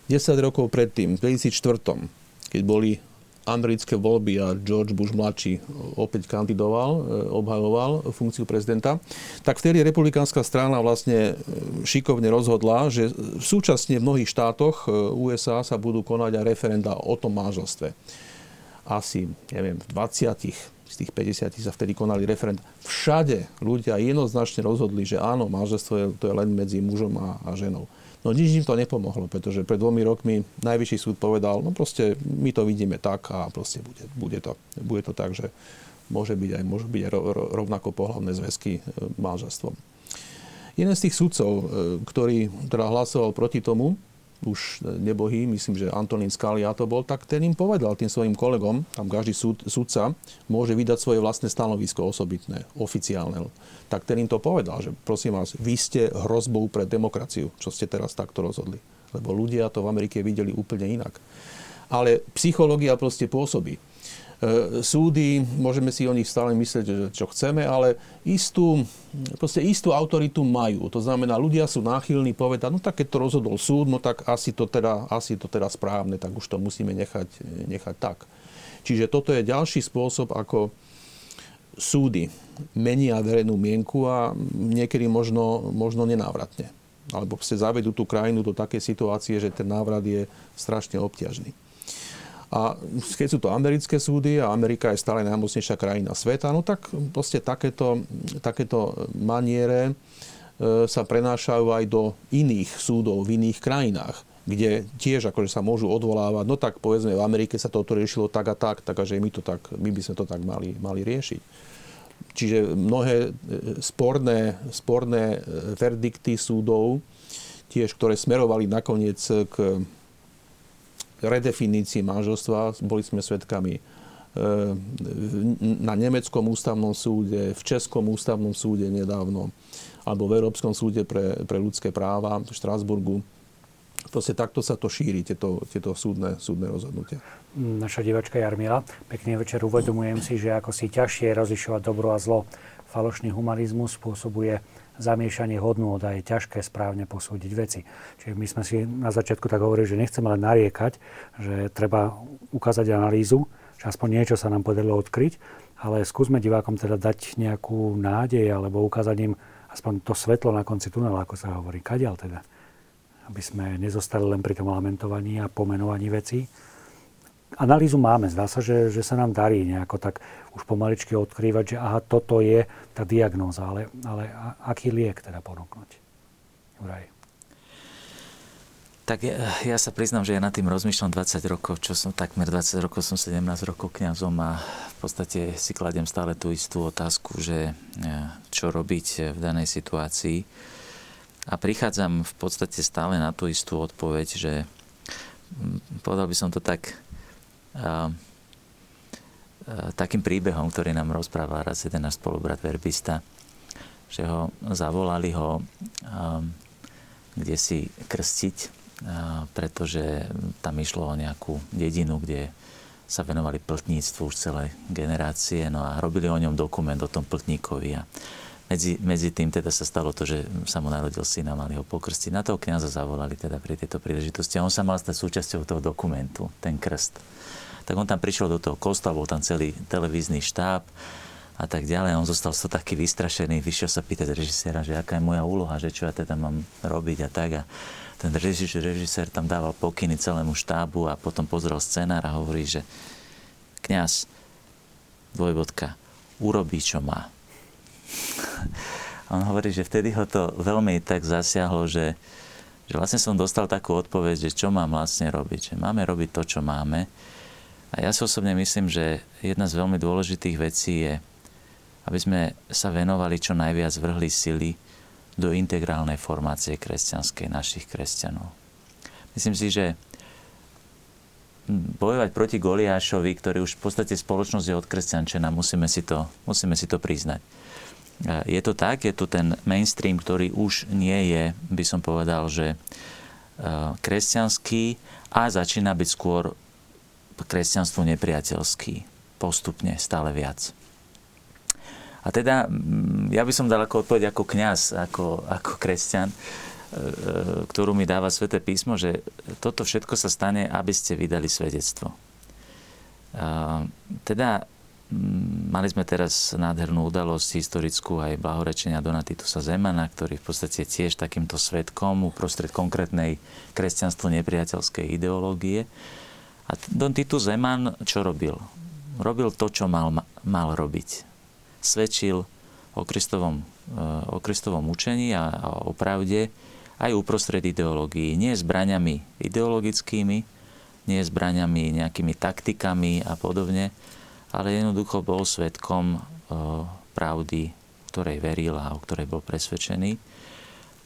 10 rokov predtým, v 2004, keď boli americké voľby a George Bush mladší opäť kandidoval, e, obhajoval funkciu prezidenta, tak vtedy republikánska strana vlastne e, šikovne rozhodla, že súčasne v mnohých štátoch e, USA sa budú konať aj referenda o tom manželstve. Asi, neviem, v 20 z tých 50 sa vtedy konali referenda. Všade ľudia jednoznačne rozhodli, že áno, manželstvo je, to je len medzi mužom a, a ženou. No nič im to nepomohlo, pretože pred dvomi rokmi najvyšší súd povedal, no proste my to vidíme tak a proste bude, bude, to, bude to tak, že môže byť aj, môžu byť aj rovnako pohľavné zväzky e, manželstvom. Jeden z tých sudcov, e, ktorý teda hlasoval proti tomu, už nebohý, myslím, že Antonín Scalia to bol, tak ten im povedal tým svojim kolegom, tam každý súd, súdca môže vydať svoje vlastné stanovisko osobitné, oficiálne. Tak ten im to povedal, že prosím vás, vy ste hrozbou pre demokraciu, čo ste teraz takto rozhodli. Lebo ľudia to v Amerike videli úplne inak. Ale psychológia proste pôsobí. E, súdy, môžeme si o nich stále myslieť, že čo chceme, ale istú, proste istú autoritu majú. To znamená, ľudia sú náchylní povedať, no tak keď to rozhodol súd, no tak asi to teda, asi to teda správne, tak už to musíme nechať, nechať tak. Čiže toto je ďalší spôsob, ako súdy menia verejnú mienku a niekedy možno, možno nenávratne. Alebo ste zavedú tú krajinu do takej situácie, že ten návrat je strašne obťažný. A keď sú to americké súdy a Amerika je stále najmocnejšia krajina sveta, no tak proste takéto, takéto maniere e, sa prenášajú aj do iných súdov v iných krajinách kde tiež akože sa môžu odvolávať, no tak povedzme v Amerike sa toto riešilo tak a tak, takže my, to tak, my by sme to tak mali, mali riešiť. Čiže mnohé e, sporné, sporné e, verdikty súdov, tiež ktoré smerovali nakoniec k redefinícii manželstva. Boli sme svedkami e, na nemeckom ústavnom súde, v českom ústavnom súde nedávno, alebo v Európskom súde pre, pre ľudské práva v Štrásburgu. Proste takto sa to šíri, tieto, tieto súdne, súdne rozhodnutia. Naša divačka Jarmila, pekný večer, uvedomujem si, že ako si ťažšie rozlišovať dobro a zlo. Falošný humanizmus spôsobuje zamiešanie hodnú a je ťažké správne posúdiť veci. Čiže my sme si na začiatku tak hovorili, že nechceme len nariekať, že treba ukázať analýzu, že aspoň niečo sa nám podarilo odkryť, ale skúsme divákom teda dať nejakú nádej alebo ukázať im aspoň to svetlo na konci tunela, ako sa hovorí. Kadiaľ teda? Aby sme nezostali len pri tom lamentovaní a pomenovaní vecí. Analýzu máme. Zdá sa, že, že sa nám darí nejako tak už pomaličky odkrývať, že aha, toto je tá diagnóza, ale, ale aký liek teda ponúknuť? Juraj. Tak ja, ja sa priznám, že ja nad tým rozmýšľam 20 rokov, čo som takmer 20 rokov, som 17 rokov kňazom a v podstate si kladiem stále tú istú otázku, že e, čo robiť v danej situácii. A prichádzam v podstate stále na tú istú odpoveď, že povedal by som to tak, takým príbehom, ktorý nám rozprával raz jeden náš spolubrat verbista, že ho zavolali ho kde si krstiť pretože tam išlo o nejakú dedinu, kde sa venovali pltníctvu už celé generácie no a robili o ňom dokument o tom pltníkovi a medzi, medzi tým teda sa stalo to, že sa mu narodil syn a mali ho pokrstiť. Na toho kniaza zavolali teda pri tejto príležitosti a on sa mal stať súčasťou toho dokumentu, ten krst. Tak on tam prišiel do toho kostola, bol tam celý televízny štáb a tak ďalej. On zostal to taký vystrašený, vyšiel sa pýtať režiséra, že aká je moja úloha, že čo ja teda mám robiť a tak. A ten režisér, režisér tam dával pokyny celému štábu a potom pozrel scenár a hovorí, že kňaz, dvojbodka, urobí, čo má. on hovorí, že vtedy ho to veľmi tak zasiahlo, že, že vlastne som dostal takú odpoveď, že čo mám vlastne robiť. Že máme robiť to, čo máme. A ja si osobne myslím, že jedna z veľmi dôležitých vecí je, aby sme sa venovali čo najviac vrhli sily do integrálnej formácie kresťanskej našich kresťanov. Myslím si, že bojovať proti Goliášovi, ktorý už v podstate spoločnosť je odkresťančená, musíme si to, musíme si to priznať. Je to tak, je tu ten mainstream, ktorý už nie je, by som povedal, že e, kresťanský a začína byť skôr kresťanstvo nepriateľský. Postupne, stále viac. A teda mm, ja by som dal ako odpoveď ako kňaz, ako, ako kresťan, e, e, ktorú mi dáva Sveté písmo, že toto všetko sa stane, aby ste vydali svedectvo. Teda mm, mali sme teraz nádhernú udalosť historickú aj blahorečenia Donatitusa Zemana, ktorý v podstate tiež takýmto svetkom uprostred konkrétnej kresťanstvo nepriateľskej ideológie. A Don Titus Zeman čo robil? Robil to, čo mal, mal robiť svedčil o Kristovom, eh, o Kristovom učení a o pravde aj uprostred ideológií. Nie zbraňami ideologickými, nie zbraňami nejakými taktikami a podobne, ale jednoducho bol svetkom eh, pravdy, ktorej veril a o ktorej bol presvedčený.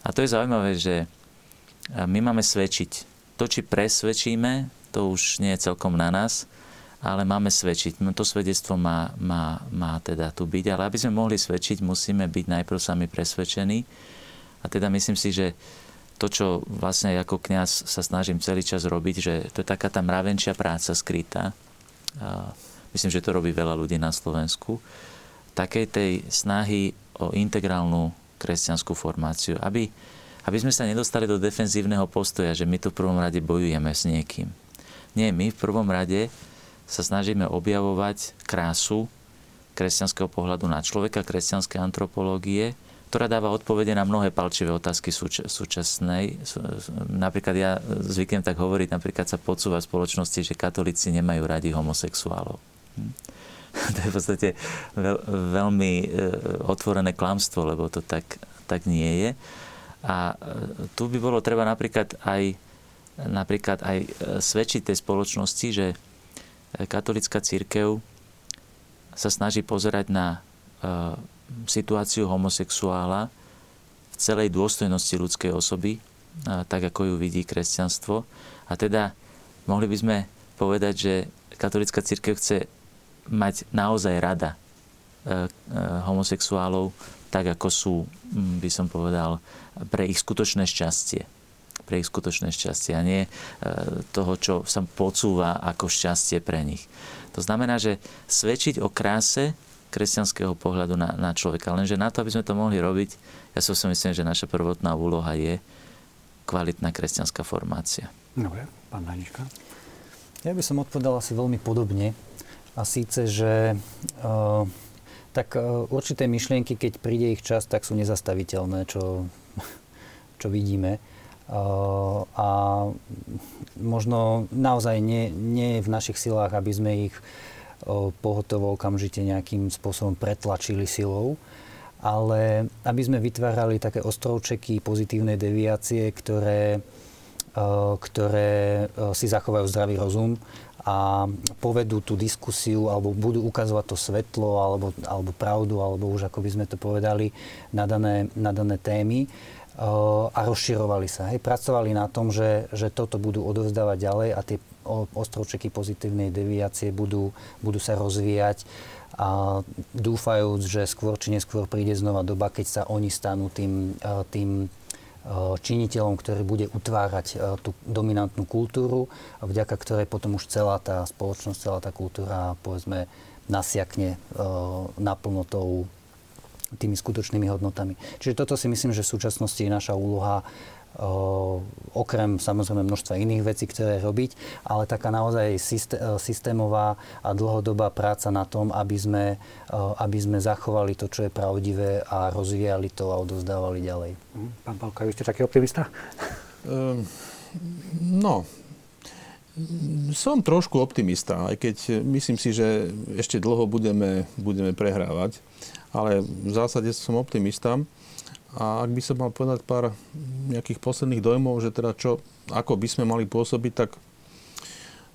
A to je zaujímavé, že eh, my máme svedčiť. To, či presvedčíme, to už nie je celkom na nás, ale máme svedčiť. No to svedectvo má, má, má teda tu byť, ale aby sme mohli svedčiť, musíme byť najprv sami presvedčení. A teda myslím si, že to, čo vlastne ako kňaz sa snažím celý čas robiť, že to je taká tá mravenčia práca skrytá. A myslím, že to robí veľa ľudí na Slovensku. Takej tej snahy o integrálnu kresťanskú formáciu, aby, aby sme sa nedostali do defenzívneho postoja, že my tu v prvom rade bojujeme s niekým. Nie, my v prvom rade sa snažíme objavovať krásu kresťanského pohľadu na človeka, kresťanskej antropológie, ktorá dáva odpovede na mnohé palčivé otázky súč- súčasnej. Napríklad ja zvyknem tak hovoriť, napríklad sa podsúva v spoločnosti, že katolíci nemajú radi homosexuálov. Hm. To je v podstate veľ, veľmi e, otvorené klamstvo, lebo to tak, tak nie je. A e, tu by bolo treba napríklad aj, napríklad aj e, svedčiť tej spoločnosti, že katolická církev sa snaží pozerať na e, situáciu homosexuála v celej dôstojnosti ľudskej osoby, e, tak ako ju vidí kresťanstvo. A teda mohli by sme povedať, že katolická církev chce mať naozaj rada e, homosexuálov tak, ako sú, by som povedal, pre ich skutočné šťastie pre ich skutočné šťastie a nie e, toho, čo sa podsúva ako šťastie pre nich. To znamená, že svedčiť o kráse kresťanského pohľadu na, na človeka. Lenže na to, aby sme to mohli robiť, ja si myslím, že naša prvotná úloha je kvalitná kresťanská formácia. Dobre, pán Danička. Ja by som odpovedal asi veľmi podobne. A síce, že uh, tak uh, určité myšlienky, keď príde ich čas, tak sú nezastaviteľné, čo, čo vidíme. a možno naozaj nie, nie je v našich silách, aby sme ich pohotovo okamžite nejakým spôsobom pretlačili silou, ale aby sme vytvárali také ostrovčeky pozitívnej deviácie, ktoré, ktoré si zachovajú zdravý rozum a povedú tú diskusiu alebo budú ukazovať to svetlo alebo, alebo pravdu, alebo už ako by sme to povedali, na dané, na dané témy a rozširovali sa. Hej, pracovali na tom, že, že toto budú odovzdávať ďalej a tie ostrovčeky pozitívnej deviácie budú, budú sa rozvíjať a dúfajúc, že skôr či neskôr príde znova doba, keď sa oni stanú tým, tým činiteľom, ktorý bude utvárať tú dominantnú kultúru, vďaka ktorej potom už celá tá spoločnosť, celá tá kultúra, povedzme, nasiakne naplno tou tými skutočnými hodnotami. Čiže toto si myslím, že v súčasnosti je naša úloha okrem samozrejme množstva iných vecí, ktoré robiť, ale taká naozaj systémová a dlhodobá práca na tom, aby sme, aby sme zachovali to, čo je pravdivé a rozvíjali to a odozdávali ďalej. Hm, pán Palka, vy ste taký optimista? Um, no, som trošku optimista, aj keď myslím si, že ešte dlho budeme, budeme prehrávať ale v zásade som optimista. A ak by som mal povedať pár nejakých posledných dojmov, že teda čo, ako by sme mali pôsobiť, tak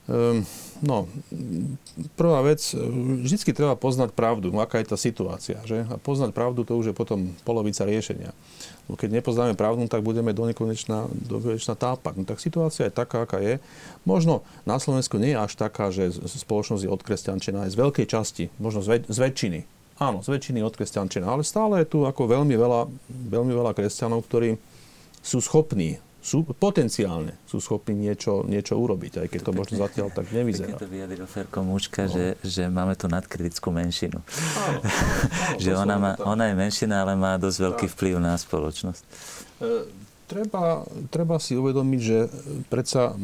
um, no, prvá vec, vždycky treba poznať pravdu, aká je tá situácia. Že? A poznať pravdu to už je potom polovica riešenia. Keď nepoznáme pravdu, tak budeme do nekonečna, do nekonečna tápať. No, tak situácia je taká, aká je. Možno na Slovensku nie je až taká, že spoločnosť je odkresťančená aj z veľkej časti, možno z, väč- z väčšiny Áno, z väčšiny od kresťančina, ale stále je tu ako veľmi veľa, veľmi veľa kresťanov, ktorí sú schopní, sú potenciálne, sú schopní niečo, niečo urobiť, aj keď to možno zatiaľ tak nevyzerá. Keď to vyjadril Ferko Mučka, no. že, že máme tu nadkritickú menšinu. Áno, áno, áno, že ona, má, ona je menšina, ale má dosť veľký vplyv na spoločnosť. E, treba, treba si uvedomiť, že predsa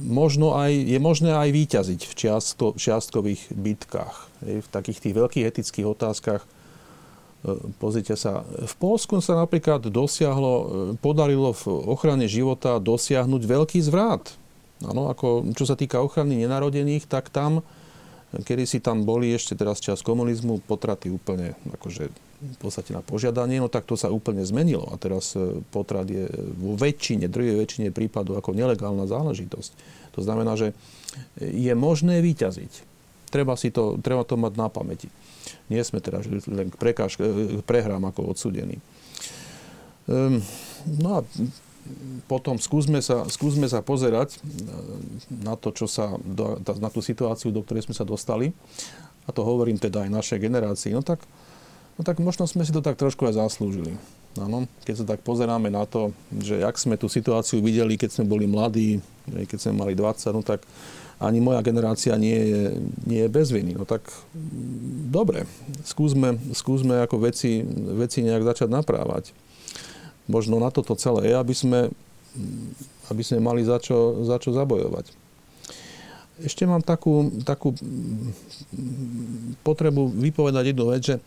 možno aj, je možné aj výťaziť v čiastko, čiastkových bitkách. V takých tých veľkých etických otázkach e, Pozrite sa, v Polsku sa napríklad dosiahlo, e, podarilo v ochrane života dosiahnuť veľký zvrat. Ano, ako, čo sa týka ochrany nenarodených, tak tam, kedy si tam boli ešte teraz čas komunizmu, potraty úplne akože v podstate na požiadanie, no tak to sa úplne zmenilo. A teraz e, potrat je vo väčšine, druhej väčšine prípadov ako nelegálna záležitosť. To znamená, že je možné vyťaziť. Treba, si to, treba to mať na pamäti. Nie sme teda len prekáž, k prehrám ako odsudení. Um, no a potom skúsme sa, skúsme sa pozerať e, na to, čo sa, na tú situáciu, do ktorej sme sa dostali. A to hovorím teda aj našej generácii. No tak no tak možno sme si to tak trošku aj zaslúžili. Áno, keď sa tak pozeráme na to, že ak sme tú situáciu videli, keď sme boli mladí, keď sme mali 20, no tak ani moja generácia nie je, nie je bez viny. No tak mm, dobre, skúsme, skúsme ako veci, veci nejak začať naprávať. Možno na toto celé je, aby sme, aby sme mali za čo, za čo zabojovať ešte mám takú, takú potrebu vypovedať jednu vec, že e,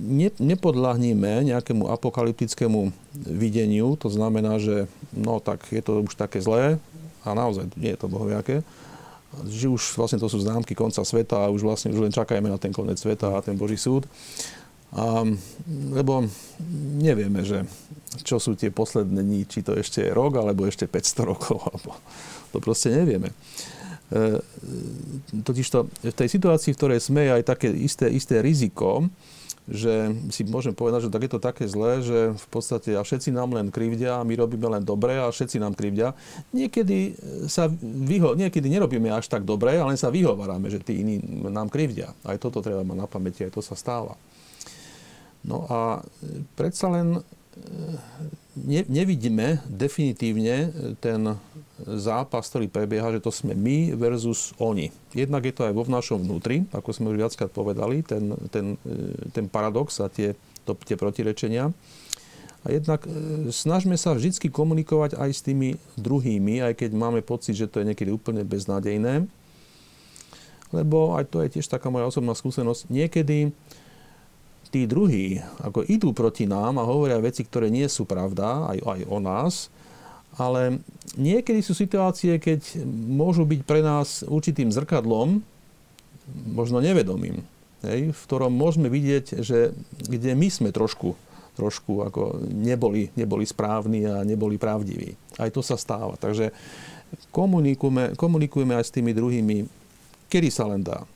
ne, nepodľahníme nejakému apokalyptickému videniu, to znamená, že no tak je to už také zlé a naozaj nie je to bohoviaké, že už vlastne to sú známky konca sveta a už vlastne už len čakajeme na ten koniec sveta a ten Boží súd. A, lebo nevieme, že čo sú tie posledné dní, či to ešte je rok, alebo ešte 500 rokov, alebo to proste nevieme. E, totiž to, v tej situácii, v ktorej sme, je aj také isté, isté riziko, že si môžem povedať, že tak je to také zlé, že v podstate a všetci nám len krivdia my robíme len dobre a všetci nám krivdia. Niekedy, sa vyho- niekedy nerobíme až tak dobre, ale sa vyhovárame, že tí iní nám krivdia. Aj toto treba mať na pamäti, aj to sa stáva. No a predsa len ne, nevidíme definitívne ten zápas, ktorý prebieha, že to sme my versus oni. Jednak je to aj vo našom vnútri, ako sme už viackrát povedali, ten, ten, ten paradox a tie, to, tie protirečenia. A jednak e, snažme sa vždy komunikovať aj s tými druhými, aj keď máme pocit, že to je niekedy úplne beznádejné. Lebo aj to je tiež taká moja osobná skúsenosť. Niekedy tí druhí ako idú proti nám a hovoria veci, ktoré nie sú pravda, aj, aj o nás, ale niekedy sú situácie, keď môžu byť pre nás určitým zrkadlom, možno nevedomým, hej, v ktorom môžeme vidieť, že kde my sme trošku, trošku ako neboli, neboli správni a neboli pravdiví. Aj to sa stáva. Takže komunikujeme, komunikujeme aj s tými druhými, kedy sa len dá.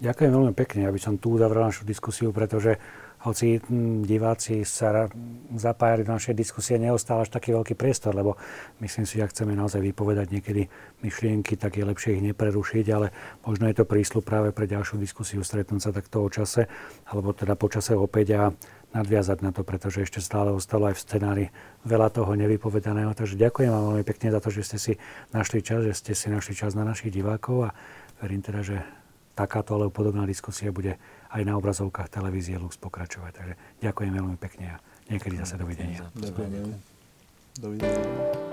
Ďakujem veľmi pekne, aby som tu uzavrel našu diskusiu, pretože hoci hm, diváci sa zapájali do našej diskusie, neostáva až taký veľký priestor, lebo myslím si, že ak chceme naozaj vypovedať niekedy myšlienky, tak je lepšie ich neprerušiť, ale možno je to prísľub práve pre ďalšiu diskusiu, stretnúť sa takto o čase, alebo teda počase opäť a nadviazať na to, pretože ešte stále ostalo aj v scenári veľa toho nevypovedaného. Takže ďakujem vám veľmi pekne za to, že ste si našli čas, že ste si našli čas na našich divákov a verím teda, že takáto alebo podobná diskusia bude aj na obrazovkách televízie Lux pokračovať. Takže ďakujem veľmi pekne a niekedy zase dovidenia. Ďakujem. Dovidenia.